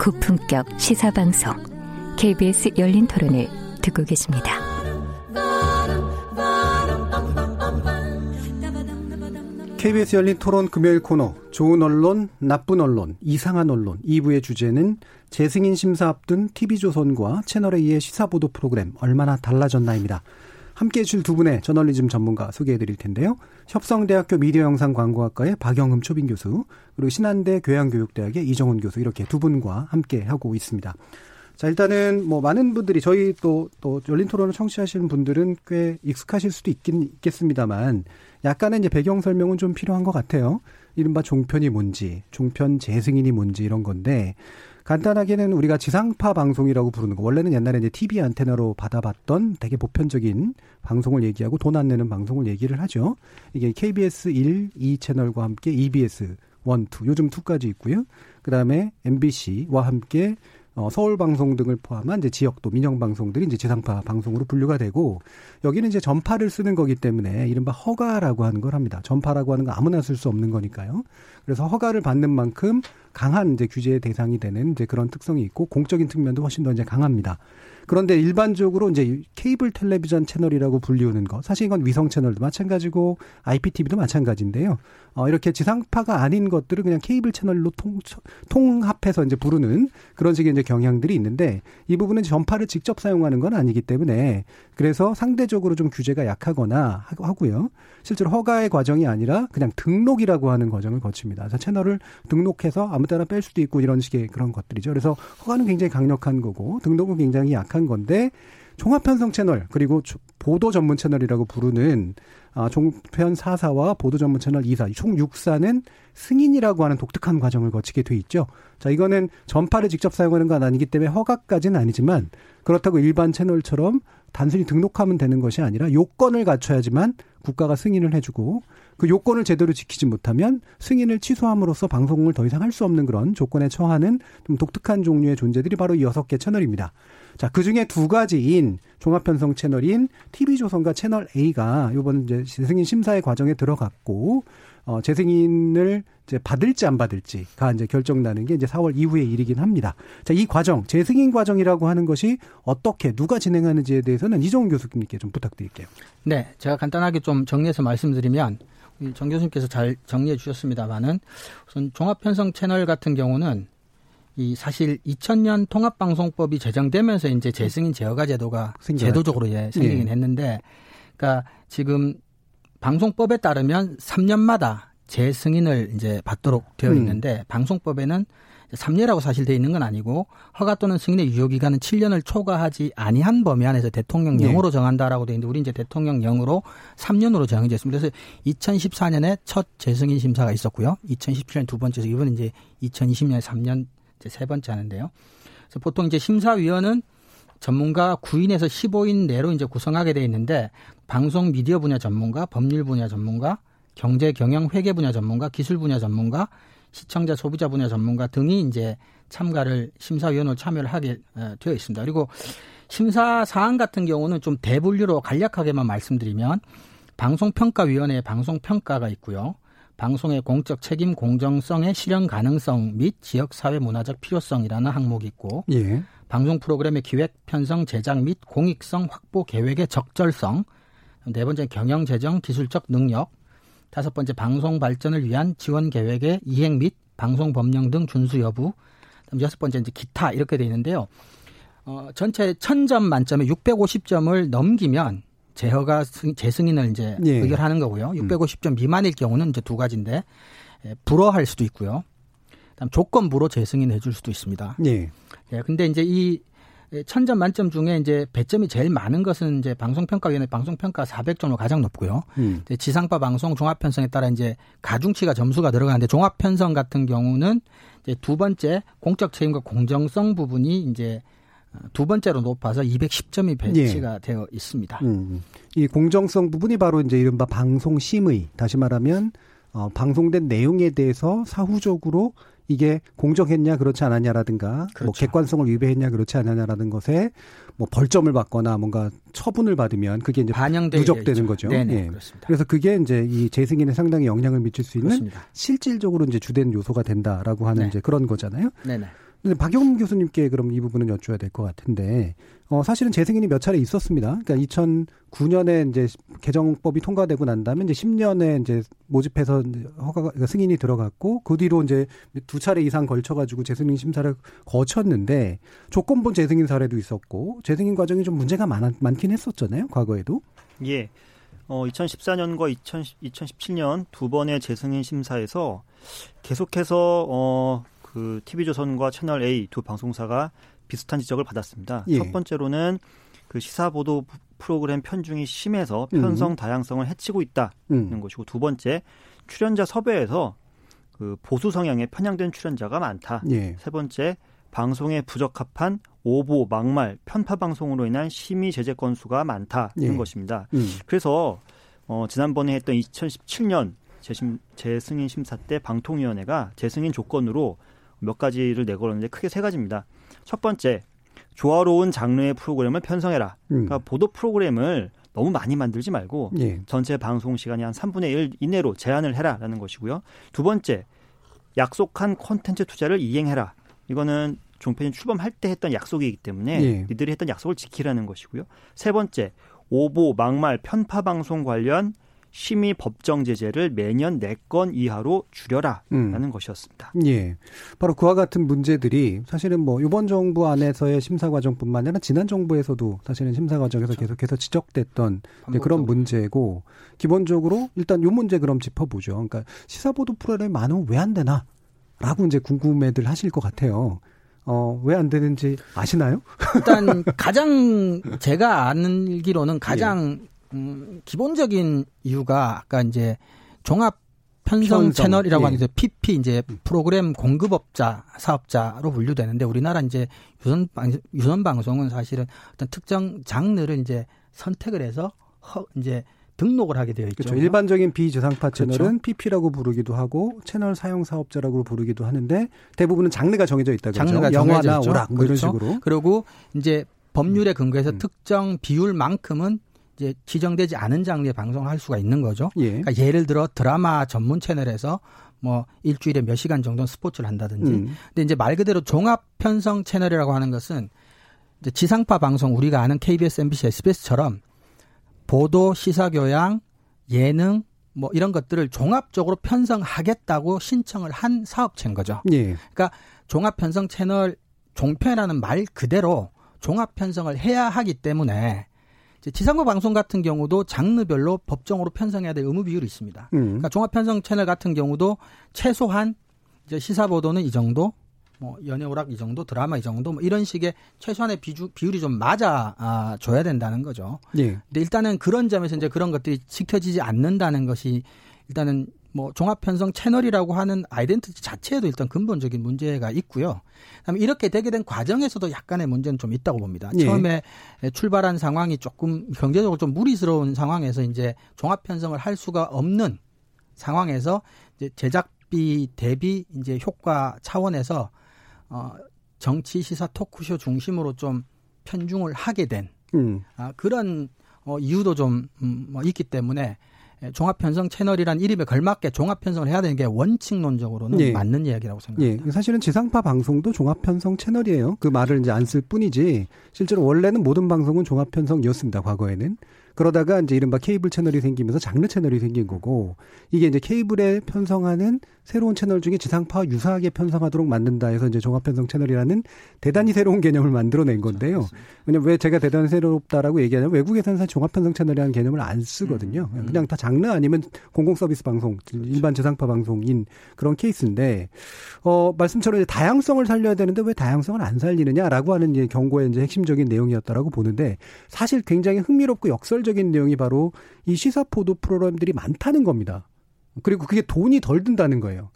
고품격 시사방송 KBS 열린 토론을 듣고 계십니다. KBS 열린 토론 금요일 코너 좋은 언론, 나쁜 언론, 이상한 언론 2부의 주제는 재승인 심사 앞둔 TV조선과 채널A의 시사보도 프로그램 얼마나 달라졌나입니다. 함께 해 줄 두 분의 저널리즘 전문가 소개해 드릴 텐데요. 협성대학교 미디어 영상 광고학과의 박영흠 초빙 교수, 그리고 신한대 교양교육대학의 이정훈 교수 이렇게 두 분과 함께 하고 있습니다. 자, 일단은 뭐 많은 분들이 저희 또, 또 열린 토론을 청취하시는 분들은 꽤 익숙하실 수도 있긴 있겠습니다만 약간의 이제 배경 설명은 좀 필요한 것 같아요. 이른바 종편이 뭔지, 종편 재승인이 뭔지 이런 건데 간단하게는 우리가 지상파 방송이라고 부르는 거. 원래는 옛날에 이제 TV 안테나로 받아봤던 되게 보편적인 방송을 얘기하고 돈 안 내는 방송을 얘기를 하죠. 이게 KBS 1, 2 채널과 함께 EBS 1, 2, 요즘 2까지 있고요. 그 다음에 MBC와 함께 어, 서울 방송 등을 포함한 이제 지역도 민영 방송들이 이제 지상파 방송으로 분류가 되고 여기는 이제 전파를 쓰는 거기 때문에 이른바 허가라고 하는 걸 합니다. 전파라고 하는 건 아무나 쓸 수 없는 거니까요. 그래서 허가를 받는 만큼 강한 이제 규제의 대상이 되는 이제 그런 특성이 있고 공적인 측면도 훨씬 더 이제 강합니다. 그런데 일반적으로 이제 케이블 텔레비전 채널이라고 불리우는 거 사실 이건 위성 채널도 마찬가지고 IPTV도 마찬가지인데요. 어, 이렇게 지상파가 아닌 것들을 그냥 케이블 채널로 통, 통합해서 이제 부르는 그런 식의 이제 경향들이 있는데 이 부분은 전파를 직접 사용하는 건 아니기 때문에 그래서 상대적으로 좀 규제가 약하거나 하고요. 실제로 허가의 과정이 아니라 그냥 등록이라고 하는 과정을 거칩니다. 그래서 채널을 등록해서 아무 때나 뺄 수도 있고 이런 식의 그런 것들이죠. 그래서 허가는 굉장히 강력한 거고 등록은 굉장히 약한 건데 종합편성 채널 그리고 보도 전문 채널이라고 부르는 아, 종편 4사와 보도 전문 채널 2사 총 6사는 승인이라고 하는 독특한 과정을 거치게 돼 있죠. 자, 이거는 전파를 직접 사용하는 건 아니기 때문에 허가까지는 아니지만 그렇다고 일반 채널처럼 단순히 등록하면 되는 것이 아니라 요건을 갖춰야지만 국가가 승인을 해주고 그 요건을 제대로 지키지 못하면 승인을 취소함으로써 방송을 더 이상 할 수 없는 그런 조건에 처하는 좀 독특한 종류의 존재들이 바로 이 여섯 개 채널입니다. 자, 그 중에 두 가지인 종합편성 채널인 TV조선과 채널 A가 이번 이제 재승인 심사의 과정에 들어갔고, 어, 재승인을 이제 받을지 안 받을지가 이제 결정나는 게 이제 4월 이후의 일이긴 합니다. 자, 이 과정, 재승인 과정이라고 하는 것이 어떻게 누가 진행하는지에 대해서는 이종훈 교수님께 좀 부탁드릴게요. 네, 제가 간단하게 좀 정리해서 말씀드리면 정 교수님께서 잘 정리해 주셨습니다만은 우선 종합편성 채널 같은 경우는 이 사실 2000년 통합방송법이 제정되면서 이제 재승인 제어가 제도가 생겨났죠. 제도적으로 예, 생기긴 예. 했는데, 그러니까 지금 방송법에 따르면 3년마다 재승인을 이제 받도록 되어 음. 있는데 방송법에는 3년이라고 사실 되어 있는 건 아니고 허가 또는 승인의 유효 기간은 7년을 초과하지 아니한 범위 안에서 대통령령으로 정한다라고 되어 있는데 우리 이제 대통령령으로 3년으로 정해져 있습니다. 그래서 2014년에 첫 재승인 심사가 있었고요. 2017년 두 번째서 이번 이제 2020년에 3년 이제 세 번째 하는데요. 그래서 보통 이제 심사위원은 전문가 9인에서 15인 내로 이제 구성하게 돼 있는데 방송 미디어 분야 전문가, 법률 분야 전문가, 경제 경영 회계 분야 전문가, 기술 분야 전문가, 시청자 소비자 분야 전문가 등이 이제 참가를 심사위원으로 참여를 하게 어, 되어 있습니다. 그리고 심사 사항 같은 경우는 좀 대분류로 간략하게만 말씀드리면 방송평가위원회의 방송평가가 있고요. 방송의 공적 책임 공정성의 실현 가능성 및 지역 사회 문화적 필요성이라는 항목이 있고 예. 방송 프로그램의 기획, 편성, 제작 및 공익성 확보 계획의 적절성, 네 번째 경영, 재정, 기술적 능력, 다섯 번째 방송 발전을 위한 지원 계획의 이행 및 방송 법령 등 준수 여부, 여섯 번째 이제 기타 이렇게 돼 있는데요. 어, 전체 1000점 만점에 650점을 넘기면 제허가 승- 재승인을 이제 예. 의결하는 거고요. 650점 미만일 경우는 이제 두 가지인데 예, 불허할 수도 있고요. 그다음 조건부로 재승인해 줄 수도 있습니다. 예. 예, 근데 이제 이 천점 만점 중에 이제 배점이 제일 많은 것은 이제 방송평가위원회 방송평가 400점으로 가장 높고요. 음. 지상파 방송 종합 편성에 따라 이제 가중치가 점수가 들어가는데 종합 편성 같은 경우는 이제 두 번째 공적 책임과 공정성 부분이 이제 어, 두 번째로 높아서 210점이 배치가 되어 있습니다. 음. 이 공정성 부분이 바로 이제 이른바 방송 심의, 다시 말하면 어, 방송된 내용에 대해서 사후적으로 이게 공정했냐 그렇지 않았냐라든가 뭐 그렇죠. 객관성을 위배했냐 그렇지 않았냐라는 것에 뭐 벌점을 받거나 뭔가 처분을 받으면 그게 이제 누적되는. 거죠. 네네, 예. 그렇습니다. 그래서 그게 이제 이 재승인에 상당히 영향을 미칠 수 있는 그렇습니다. 실질적으로 이제 주된 요소가 된다라고 하는 네. 이제 그런 거잖아요. 네네. 근데 박영 교수님께 그럼 이 부분은 여쭤야 될 것 같은데, 어, 사실은 재승인이 몇 차례 있었습니다. 그러니까 2009년에 이제 개정법이 통과되고 난 다음에 이제 10년에 이제 모집해서 허가가, 그러니까 승인이 들어갔고, 그 뒤로 이제 두 차례 이상 걸쳐 가지고 재승인 심사를 거쳤는데, 조건본 재승인 사례도 있었고, 재승인 과정이 좀 문제가 많, 많긴 했었잖아요, 과거에도. 예. 어, 2014년과 2010, 2017년 두 번의 재승인 심사에서 계속해서 어, 그 TV조선과 채널 A 두 방송사가 비슷한 지적을 받았습니다. 예. 첫 번째로는 그 시사 보도 프로그램 편중이 심해서 음. 편성 다양성을 해치고 있다는 음. 것이고 두 번째 출연자 섭외에서 그 보수 성향에 편향된 출연자가 많다. 예. 세 번째 방송에 부적합한 오보, 막말, 편파 방송으로 인한 심의 제재 건수가 많다는 예. 것입니다. 음. 그래서 어, 지난번에 했던 2017년 재심, 재승인 심사 때 방통위원회가 재승인 조건으로 몇 가지를 내걸었는데 크게 세 가지입니다. 첫 번째, 조화로운 장르의 프로그램을 편성해라. 음. 그러니까 보도 프로그램을 너무 많이 만들지 말고 예. 전체 방송 시간이 한 3분의 1 이내로 제한을 해라라는 것이고요. 두 번째, 약속한 콘텐츠 투자를 이행해라. 이거는 종편이 출범할 때 했던 약속이기 때문에 예. 니들이 했던 약속을 지키라는 것이고요. 세 번째, 오보, 막말, 편파 방송 관련 심의 법정 제재를 매년 4건 이하로 줄여라라는 음. 것이었습니다. 예. 바로 그와 같은 문제들이 사실은 뭐 이번 정부 안에서의 심사 과정뿐만 아니라 지난 정부에서도 사실은 심사 과정에서 계속해서 지적됐던 그런. 문제고 기본적으로 일단 요 문제 그럼 짚어보죠. 그러니까 시사보도 프로그램 많으면 왜 안 되나? 라고 이제 궁금해들 하실 것 같아요. 어, 왜 안 되는지 아시나요? 일단 가장 제가 알기로는 가장 음, 기본적인 이유가 아까 이제 종합 편성 편성, 채널이라고 예. 하는 게 PP 이제 프로그램 공급업자 사업자로 분류되는데 우리나라 이제 유선 방 유선 방송은 사실은 어떤 특정 장르를 이제 선택을 해서 허, 이제 등록을 하게 되어 있죠. 그렇죠. 일반적인 비지상파 그렇죠. 채널은 PP라고 부르기도 하고 채널 사용 사업자라고 부르기도 하는데 대부분은 장르가 정해져 있다 그죠? 장르가 정해져 영화나 있죠. 오락 뭐 이런 그렇죠. 식으로. 그리고 이제 법률에 근거해서 음. 특정 비율만큼은 이제 지정되지 않은 장르의 방송을 할 수가 있는 거죠. 예. 그러니까 예를 들어 드라마 전문 채널에서 뭐 일주일에 몇 시간 정도 스포츠를 한다든지. 음. 근데 이제 말 그대로 종합 편성 채널이라고 하는 것은 이제 지상파 방송 우리가 아는 KBS, MBC, SBS처럼 보도, 시사 교양, 예능, 뭐 이런 것들을 종합적으로 편성하겠다고 신청을 한 사업체인 거죠. 예. 그러니까 종합 편성 채널 종편이라는 말 그대로 종합 편성을 해야 하기 때문에 지상파 방송 같은 경우도 장르별로 법정으로 편성해야 될 의무 비율이 있습니다. 음. 그러니까 종합 편성 채널 같은 경우도 최소한 이제 시사 보도는 이 정도, 뭐 연예 오락 이 정도, 드라마 이 정도, 뭐 이런 식의 최소한의 비주, 비율이 좀 맞아 아, 줘야 된다는 거죠. 예. 근데 일단은 그런 점에서 이제 그런 것들이 지켜지지 않는다는 것이 일단은 뭐 종합 편성 채널이라고 하는 아이덴티티 자체에도 일단 근본적인 문제가 있고요. 그다음에 이렇게 되게 된 과정에서도 약간의 문제는 좀 있다고 봅니다. 예. 처음에 출발한 상황이 조금 경제적으로 좀 무리스러운 상황에서 이제 종합 편성을 할 수가 없는 상황에서 이제 제작비 대비 이제 효과 차원에서 어 정치 시사 토크쇼 중심으로 좀 편중을 하게 된 음. 아, 그런 어, 이유도 좀 음, 뭐 있기 때문에 에, 종합 편성 채널이란 이름에 걸맞게 종합 편성을 해야 되는 게 원칙론적으로는 예. 맞는 이야기라고 예, 생각합니다. 사실은 지상파 방송도 종합편성 채널이에요. 그 말을 이제 안 쓸 뿐이지 실제로 원래는 모든 방송은 종합편성이었습니다. 과거에는 그러다가 이제 이른바 케이블 채널이 생기면서 장르 채널이 생긴 거고 이게 이제 케이블에 편성하는 새로운 채널 중에 지상파와 유사하게 편성하도록 만든다 해서 이제 종합편성 채널이라는 대단히 새로운 개념을 만들어낸 건데요. 왜냐면 왜 제가 대단히 새롭다라고 얘기하냐면 외국에서는 사실 종합편성 채널이라는 개념을 안 쓰거든요. 음. 그냥 다 장르 아니면 공공 서비스 방송, 일반 지상파 방송인 그런 케이스인데 어, 말씀처럼 이제 다양성을 살려야 되는데 왜 다양성을 안 살리느냐라고 하는 이제 경고의 이제 핵심적인 내용이었다라고 보는데 사실 굉장히 흥미롭고 역설적인 내용이 바로 이 시사 포도 프로그램들이 많다는 겁니다. 그리고 그게 돈이 덜 든다는 거예요.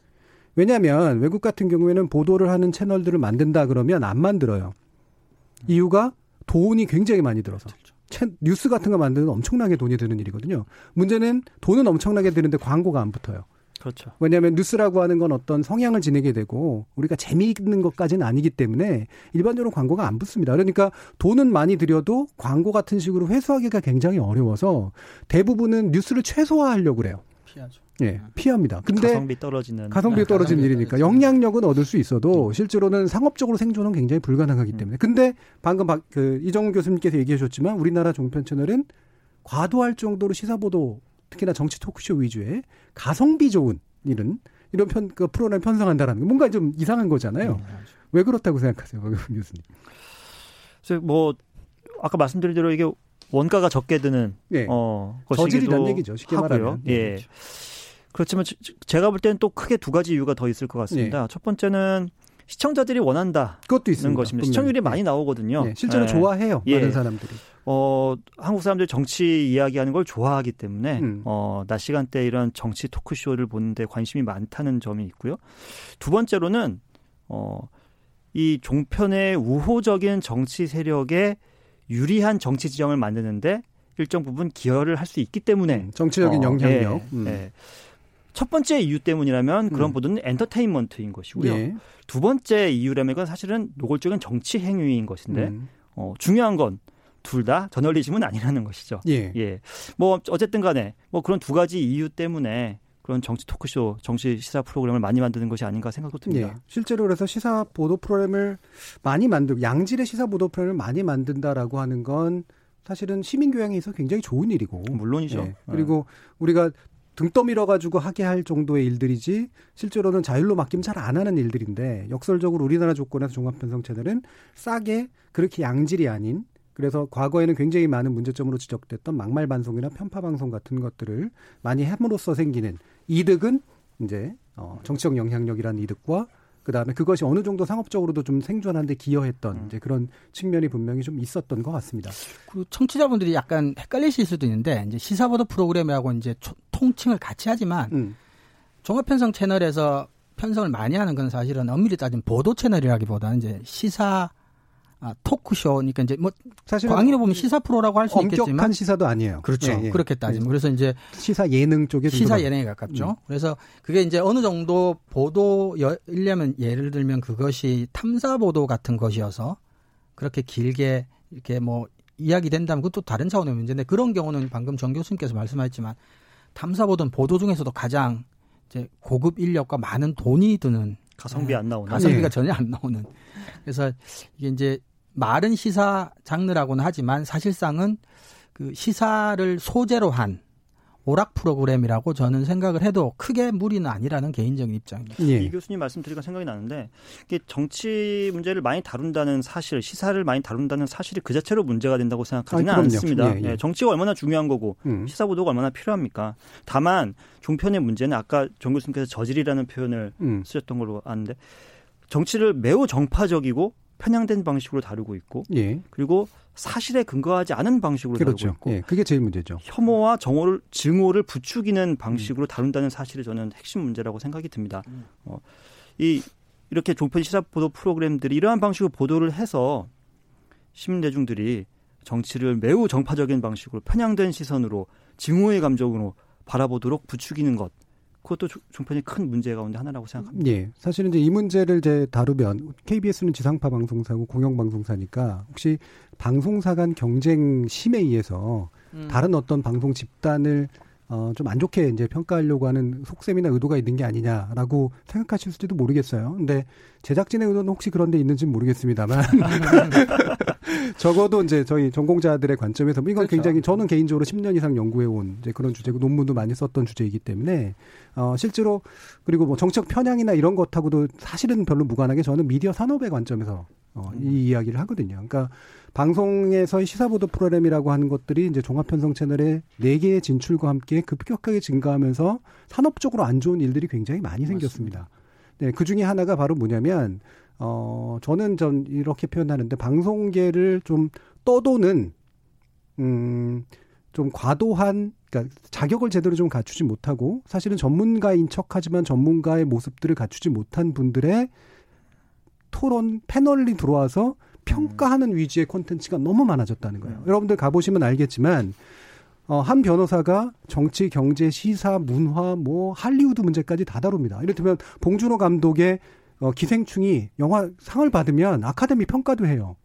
왜냐하면 외국 같은 경우에는 보도를 하는 채널들을 만든다 그러면 안 만들어요. 이유가 돈이 굉장히 많이 들어서. 채- 뉴스 같은 거 만드는 엄청나게 돈이 드는 일이거든요. 문제는 돈은 엄청나게 드는데 광고가 안 붙어요. 그렇죠. 왜냐하면 뉴스라고 하는 건 어떤 성향을 지니게 되고 우리가 재미있는 것까지는 아니기 때문에 일반적으로 광고가 안 붙습니다. 그러니까 돈은 많이 들여도 광고 같은 식으로 회수하기가 굉장히 어려워서 대부분은 뉴스를 최소화하려고 그래요. 피하죠. 예, 피합니다. 근데 가성비 떨어지는 가성비 떨어지는 가성비 일이니까 떨어지는. 영향력은 얻을 수 있어도 실제로는 상업적으로 생존은 굉장히 불가능하기 때문에. 근데 방금 박- 그 이정훈 교수님께서 얘기해 주셨지만 우리나라 종편 채널은 과도할 정도로 시사 보도 특히나 정치 토크쇼 위주의 가성비 좋은 일은 이런 편, 그 프로그램 편성한다라는 게 뭔가 좀 이상한 거잖아요. 왜 그렇다고 생각하세요, 박영훈 교수님? 그래서 뭐 아까 말씀드린 대로 이게 원가가 적게 드는 예. 어 것이기도 얘기죠, 쉽게 하고요. 말하면. 예. 네. 그렇지만 저- 저- 제가 볼 때는 또 크게 두 가지 이유가 더 있을 것 같습니다. 첫 번째는 시청자들이 원한다는 그것도 있습니다. 것입니다. 분명히. 시청률이 예. 많이 나오거든요. 예, 실제로 예. 좋아해요, 예. 많은 사람들이. 어, 한국 사람들이 정치 이야기하는 걸 좋아하기 때문에 음. 어, 낮 시간대 이런 정치 토크쇼를 보는데 관심이 많다는 점이 있고요. 두 번째로는 어, 이 종편의 우호적인 정치 세력에 유리한 정치 지형을 만드는데 일정 부분 기여를 할 수 있기 때문에 음, 정치적인 어, 영향력. 예, 음. 예. 첫 번째 이유 때문이라면 그런 음. 보도는 엔터테인먼트인 것이고요. 예. 두 번째 이유라면 사실은 노골적인 정치 행위인 것인데 음. 어, 중요한 건 둘 다 저널리즘은 아니라는 것이죠. 예. 예. 뭐 어쨌든 간에 뭐 그런 두 가지 이유 때문에 그런 정치 토크쇼, 정치 시사 프로그램을 많이 만드는 것이 아닌가 생각도 듭니다. 예. 실제로 그래서 시사 보도 프로그램을 많이 만들고 양질의 시사 보도 프로그램을 많이 만든다라고 하는 건 사실은 시민 교양에 있어 서 굉장히 좋은 일이고 물론이죠. 예. 그리고 우리가 등 떠밀어 가지고 하게 할 정도의 일들이지 실제로는 자율로 맡기면 잘 안 하는 일들인데 역설적으로 우리나라 조건에서 종합편성 채널은 싸게 그렇게 양질이 아닌 그래서 과거에는 굉장히 많은 문제점으로 지적됐던 막말 방송이나 편파 방송 같은 것들을 많이 함으로써 생기는 이득은 이제 어 정치적 영향력이라는 이득과 그 다음에 그것이 어느 정도 상업적으로도 좀 생존하는데 기여했던 음. 이제 그런 측면이 분명히 좀 있었던 것 같습니다. 그 청취자분들이 약간 헷갈리실 수도 있는데 이제 시사보도 프로그램이라고 이제 초- 통칭을 같이 하지만 음. 종합편성 채널에서 편성을 많이 하는 건 사실은 엄밀히 따지면 보도 채널이라기보다는 이제 시사 아, 토크쇼니까 이제 뭐 사실은 광의로 보면 시사 프로라고 할수 엄격한 있겠지만 시사도 아니에요. 그렇죠. 예, 예. 그렇게 따지면 그래서 이제 시사 예능 쪽에 좀 시사 더- 예능에 가깝죠. 음. 그래서 그게 이제 어느 정도 보도이려면 예를 들면 그것이 탐사 보도 같은 것이어서 그렇게 길게 이렇게 뭐 이야기된다면 그것도 다른 차원의 문제인데 그런 경우는 방금 정 교수님께서 말씀하셨지만 탐사 보도는 보도 중에서도 가장 이제 고급 인력과 많은 돈이 드는 가성비 안 나오는. 가성비가 예. 전혀 안 나오는. 그래서 이게 이제 말은 시사 장르라고는 하지만 사실상은 그 시사를 소재로 한 오락 프로그램이라고 저는 생각을 해도 크게 무리는 아니라는 개인적인 입장입니다. 예. 이 교수님 말씀 드리니까 생각이 나는데 이게 정치 문제를 많이 다룬다는 사실, 시사를 많이 다룬다는 사실이 그 자체로 문제가 된다고 생각하지는 아니, 않습니다. 예, 예. 정치가 얼마나 중요한 거고 음. 시사 보도가 얼마나 필요합니까? 다만 종편의 문제는 아까 정 교수님께서 저질이라는 표현을 음. 쓰셨던 걸로 아는데 정치를 매우 정파적이고 편향된 방식으로 다루고 있고 예. 그리고 사실에 근거하지 않은 방식으로 그렇죠. 다루고 있고 예, 그게 제일 문제죠. 혐오와 정오를 증오를 부추기는 방식으로 음. 다룬다는 사실이 저는 핵심 문제라고 생각이 듭니다. 음. 어, 이 이렇게 종편 시사 보도 프로그램들이 이러한 방식으로 보도를 해서 시민 대중들이 정치를 매우 정파적인 방식으로 편향된 시선으로 증오의 감정으로 바라보도록 부추기는 것 그것도 종편의 큰 문제 가운데 하나라고 생각합니다. 예. 사실은 이제 이 문제를 이제 다루면 KBS는 지상파 방송사고 공영방송사니까 혹시 방송사 간 경쟁 심에 의해서 음. 다른 어떤 방송 집단을 어, 좀 안 좋게 이제 평가하려고 하는 속셈이나 의도가 있는 게 아니냐라고 생각하실지도 모르겠어요. 근데 제작진의 의도는 혹시 그런 데 있는지는 모르겠습니다만. 적어도 이제 저희 전공자들의 관점에서 이건 그렇죠. 굉장히 저는 개인적으로 10년 이상 연구해온 이제 그런 주제고 논문도 많이 썼던 주제이기 때문에 어, 실제로 그리고 뭐 정책 편향이나 이런 것하고도 사실은 별로 무관하게 저는 미디어 산업의 관점에서 어, 이 음. 이야기를 하거든요. 그러니까 방송에서의 시사보도 프로그램이라고 하는 것들이 이제 종합편성 채널의 네 개의 진출과 함께 급격하게 증가하면서 산업적으로 안 좋은 일들이 굉장히 많이 생겼습니다. 네, 그 중에 하나가 바로 뭐냐면 어 저는 전 이렇게 표현하는데 방송계를 좀 떠도는 음 좀 과도한 그러니까 자격을 제대로 좀 갖추지 못하고 사실은 전문가인 척하지만 전문가의 모습들을 갖추지 못한 분들의 토론 패널이 들어와서 평가하는 위주의 콘텐츠가 너무 많아졌다는 거예요. 음. 여러분들 가보시면 알겠지만 어, 한 변호사가 정치, 경제, 시사, 문화, 뭐 할리우드 문제까지 다 다룹니다. 이를테면 봉준호 감독의 어, 기생충이 영화 상을 받으면 아카데미 평가도 해요.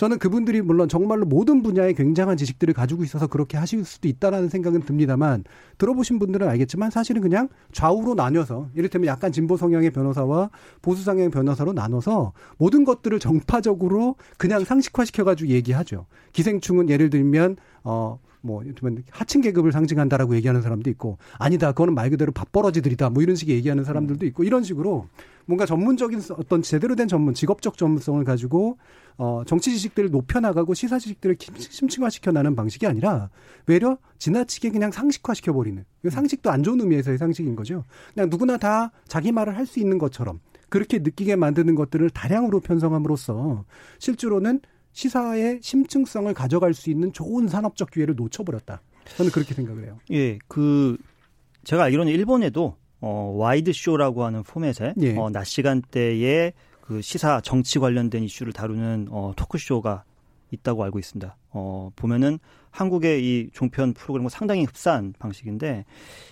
저는 그분들이 물론 정말로 모든 분야에 굉장한 지식들을 가지고 있어서 그렇게 하실 수도 있다라는 생각은 듭니다만 들어보신 분들은 알겠지만 사실은 그냥 좌우로 나뉘어서 이를테면 약간 진보 성향의 변호사와 보수 성향의 변호사로 나눠서 모든 것들을 정파적으로 그냥 상식화시켜 가지고 얘기하죠. 기생충은 예를 들면 어 뭐 하층 계급을 상징한다라고 얘기하는 사람도 있고 아니다 그거는 말 그대로 밥벌어지들이다 뭐 이런 식의 얘기하는 사람들도 있고 이런 식으로 뭔가 전문적인 어떤 제대로 된 전문 직업적 전문성을 가지고 어 정치 지식들을 높여 나가고 시사 지식들을 심층화시켜 나는 방식이 아니라 외려 지나치게 그냥 상식화시켜 버리는 상식도 안 좋은 의미에서의 상식인 거죠. 그냥 누구나 다 자기 말을 할 수 있는 것처럼 그렇게 느끼게 만드는 것들을 다량으로 편성함으로써 실제로는 시사의 심층성을 가져갈 수 있는 좋은 산업적 기회를 놓쳐버렸다. 저는 그렇게 생각을 해요. 예, 그 제가 알기로는 일본에도 어 와이드 쇼라고 하는 포맷에 예. 어, 낮 시간대에 그 시사 정치 관련된 이슈를 다루는 어 토크쇼가 있다고 알고 있습니다. 어 보면은 한국의 이 종편 프로그램과 상당히 흡사한 방식인데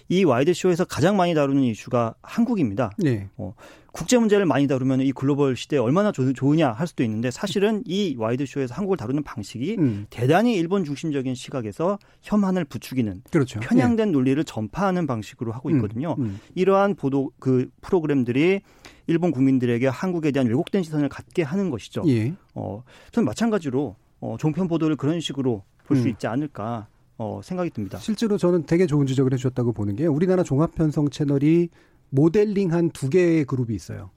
이 와이드 쇼에서 가장 많이 다루는 이슈가 한국입니다. 네. 어, 국제 문제를 많이 다루면 이 글로벌 시대에 얼마나 좋, 좋으냐 할 수도 있는데 사실은 이 와이드 쇼에서 한국을 다루는 방식이 음. 대단히 일본 중심적인 시각에서 혐한을 부추기는 그렇죠. 편향된 네. 논리를 전파하는 방식으로 하고 음. 있거든요. 음. 음. 이러한 보도 그 프로그램들이 일본 국민들에게 한국에 대한 왜곡된 시선을 갖게 하는 것이죠. 예. 어, 저는 마찬가지로 어, 종편 보도를 그런 식으로 볼수 음. 있지 않을까 어, 생각이 듭니다. 실제로 저는 되게 좋은 지적을 해주셨다고 보는 게 우리나라 종합편성 채널이 모델링한 두 개의 그룹이 있어요.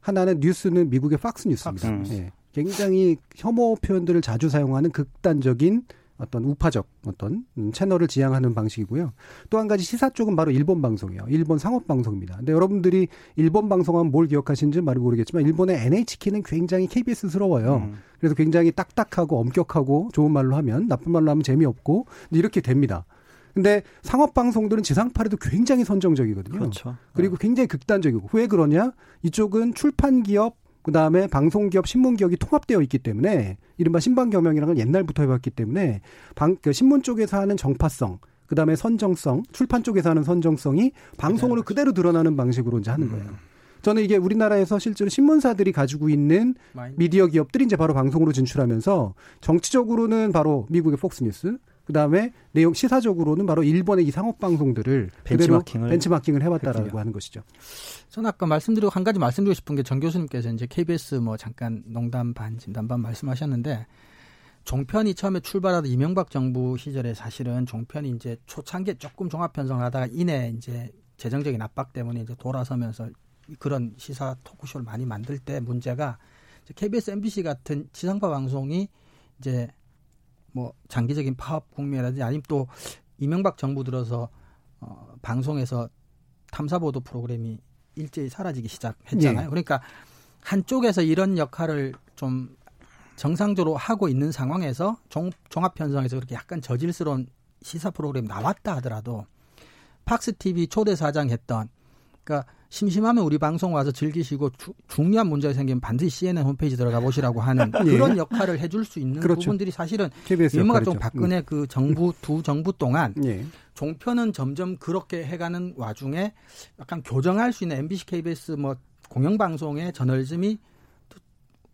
하나는 뉴스는 미국의 팍스 뉴스입니다. 팍스. 네. 굉장히 혐오 표현들을 자주 사용하는 극단적인 어떤 우파적 어떤 채널을 지향하는 방식이고요. 또 한 가지 시사 쪽은 바로 일본 방송이에요. 일본 상업 방송입니다. 근데 여러분들이 일본 방송하면 뭘 기억하시는지 말 모르겠지만 일본의 NHK는 굉장히 KBS스러워요. 음. 그래서 굉장히 딱딱하고 엄격하고 좋은 말로 하면 나쁜 말로 하면 재미없고 이렇게 됩니다. 근데 상업 방송들은 지상파에도 굉장히 선정적이거든요. 그렇죠. 그리고 네. 굉장히 극단적이고 왜 그러냐? 이쪽은 출판 기업 그 다음에 방송기업, 신문기업이 통합되어 있기 때문에 이른바 신방경영이라는 걸 옛날부터 해봤기 때문에 방, 그 신문 쪽에서 하는 정파성, 그 다음에 선정성, 출판 쪽에서 하는 선정성이 방송으로 그대로 드러나는 방식으로 이제 하는 음. 거예요. 저는 이게 우리나라에서 실제로 신문사들이 가지고 있는 미디어 기업들이 이제 바로 방송으로 진출하면서 정치적으로는 바로 미국의 폭스뉴스, 그다음에 내용 시사적으로는 바로 일본의 이 상업 방송들을 벤치마킹을 벤치마킹을 해왔다라고 했군요. 하는 것이죠. 저는 아까 말씀드리고 한 가지 말씀드리고 싶은 게 정 교수님께서 이제 KBS 뭐 잠깐 농담 반 진담 반 말씀하셨는데 종편이 처음에 출발하던 이명박 정부 시절에 사실은 종편이 이제 초창기에 조금 종합 편성을 하다가 이내 이제 재정적인 압박 때문에 이제 돌아서면서 그런 시사 토크쇼를 많이 만들 때 문제가 KBS, MBC 같은 지상파 방송이 이제 뭐 장기적인 파업 국면이라든지 아니면 또 이명박 정부 들어서 어 방송에서 탐사 보도 프로그램이 일제히 사라지기 시작했잖아요. 예. 그러니까 한쪽에서 이런 역할을 좀 정상적으로 하고 있는 상황에서 종, 종합 편성에서 그렇게 약간 저질스러운 시사 프로그램 나왔다 하더라도 팍스 TV 초대 사장 했던 그러니까 심심하면 우리 방송 와서 즐기시고 주, 중요한 문제가 생기면 반드시 CNN 홈페이지 들어가 보시라고 하는 예. 그런 역할을 해줄 수 있는 그렇죠. 부분들이 사실은 유머가 좀 박근혜 음. 그 정부 두 정부 동안 예. 종편은 점점 그렇게 해가는 와중에 약간 교정할 수 있는 MBC, KBS 뭐 공영방송의 저널즘이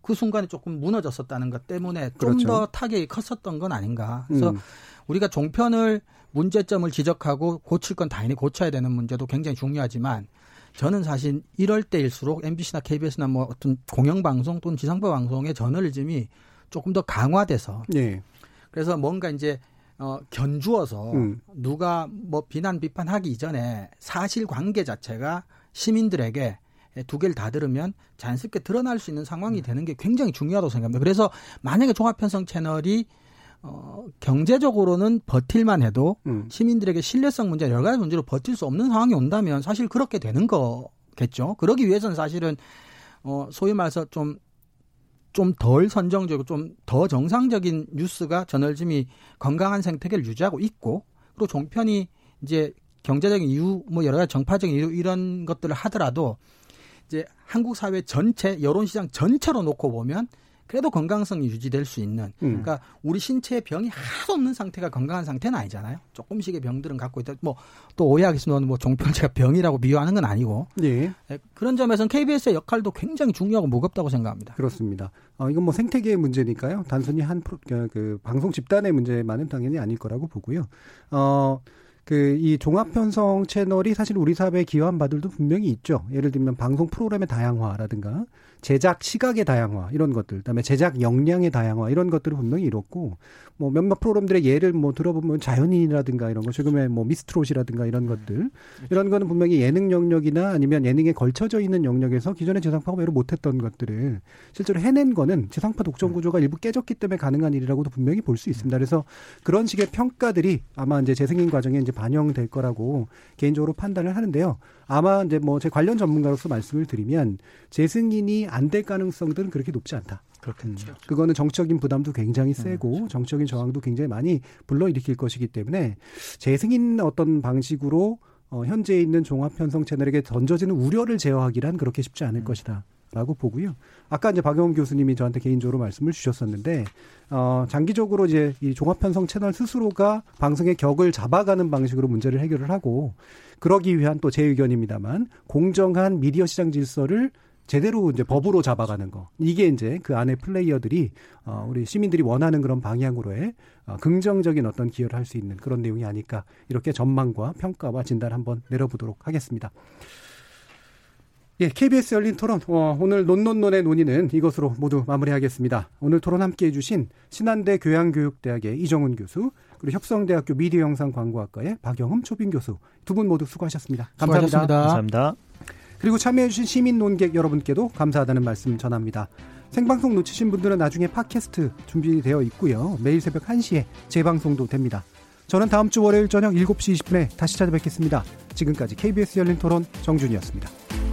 그 순간에 조금 무너졌었다는 것 때문에 좀더 그렇죠. 타격이 컸었던 건 아닌가. 그래서 음. 우리가 종편을 문제점을 지적하고 고칠 건 당연히 고쳐야 되는 문제도 굉장히 중요하지만 저는 사실 이럴 때일수록 MBC나 KBS나 뭐 어떤 공영방송 또는 지상파 방송의 저널리즘이 조금 더 강화돼서 네. 그래서 뭔가 이제 어 견주어서 음. 누가 뭐 비난 비판하기 이전에 사실 관계 자체가 시민들에게 두 개를 다 들으면 자연스럽게 드러날 수 있는 상황이 되는 게 굉장히 중요하다고 생각합니다. 그래서 만약에 종합편성 채널이 어, 경제적으로는 버틸만 해도 음. 시민들에게 신뢰성 문제 여러 가지 문제로 버틸 수 없는 상황이 온다면 사실 그렇게 되는 거겠죠. 그러기 위해서는 사실은 어, 소위 말해서 좀 좀 덜 선정적이고 좀 더 정상적인 뉴스가 저널즘이 건강한 생태계를 유지하고 있고 그리고 종편이 이제 경제적인 이유 뭐 여러 가지 정파적인 이유 이런 것들을 하더라도 이제 한국 사회 전체 여론 시장 전체로 놓고 보면 그래도 건강성이 유지될 수 있는 음. 그러니까 우리 신체에 병이 하나도 없는 상태가 건강한 상태는 아니잖아요. 조금씩의 병들은 갖고 있다. 뭐 또 오해하겠습니다만 뭐 종편 제가 병이라고 비유하는 건 아니고 네. 그런 점에서는 KBS의 역할도 굉장히 중요하고 무겁다고 생각합니다. 그렇습니다. 어, 이건 뭐 생태계의 문제니까요. 단순히 한 프로, 그, 그 방송 집단의 문제만은 당연히 아닐 거라고 보고요. 어. 그이 종합 편성 채널이 사실 우리 사회에 기여한 바들도 분명히 있죠. 예를 들면 방송 프로그램의 다양화라든가 제작 시각의 다양화 이런 것들, 그다음에 제작 역량의 다양화 이런 것들을 분명히 이뤘고 뭐 몇몇 프로그램들의 예를 뭐 들어보면 자연인이라든가 이런 거 최근에 뭐 미스트롯이라든가 이런 것들 이런 거는 분명히 예능 영역이나 아니면 예능에 걸쳐져 있는 영역에서 기존의 지상파가 외로 못했던 것들을 실제로 해낸 거는 지상파 독점 구조가 일부 깨졌기 때문에 가능한 일이라고도 분명히 볼 수 있습니다. 그래서 그런 식의 평가들이 아마 이제 재승인 과정에 이제 반영될 거라고 개인적으로 판단을 하는데요. 아마 이제 뭐 제 관련 전문가로서 말씀을 드리면 재승인이 안 될 가능성들은 그렇게 높지 않다. 그렇겠죠. 음. 그거는 정적인 부담도 굉장히 네, 세고 그렇죠. 정적인 저항도 굉장히 많이 불러일으킬 것이기 때문에 재승인 어떤 방식으로 어, 현재 있는 종합 편성 채널에게 던져지는 우려를 제어하기란 그렇게 쉽지 않을 음. 것이다. 라고 보고요. 아까 이제 박영훈 교수님이 저한테 개인적으로 말씀을 주셨었는데, 어, 장기적으로 이제 이 종합편성 채널 스스로가 방송의 격을 잡아가는 방식으로 문제를 해결을 하고, 그러기 위한 또 제 의견입니다만, 공정한 미디어 시장 질서를 제대로 이제 법으로 잡아가는 거. 이게 이제 그 안에 플레이어들이, 어, 우리 시민들이 원하는 그런 방향으로의 어, 긍정적인 어떤 기여를 할 수 있는 그런 내용이 아닐까. 이렇게 전망과 평가와 진단 한번 내려보도록 하겠습니다. 예, KBS 열린 토론. 어, 오늘 논논논의 논의는 이것으로 모두 마무리하겠습니다. 오늘 토론 함께 해 주신 신한대 교양교육대학의 이정훈 교수, 그리고 협성대학교 미디어 영상광고학과의 박영흠 초빙 교수 두 분 모두 수고하셨습니다. 감사합니다. 수고하셨습니다. 감사합니다. 그리고 참여해주신 시민 논객 여러분께도 감사하다는 말씀 전합니다. 생방송 놓치신 분들은 나중에 팟캐스트 준비되어 있고요. 매일 새벽 1시에 재방송도 됩니다. 저는 다음 주 월요일 저녁 7시 20분에 다시 찾아뵙겠습니다. 지금까지 KBS 열린 토론 정준이었습니다.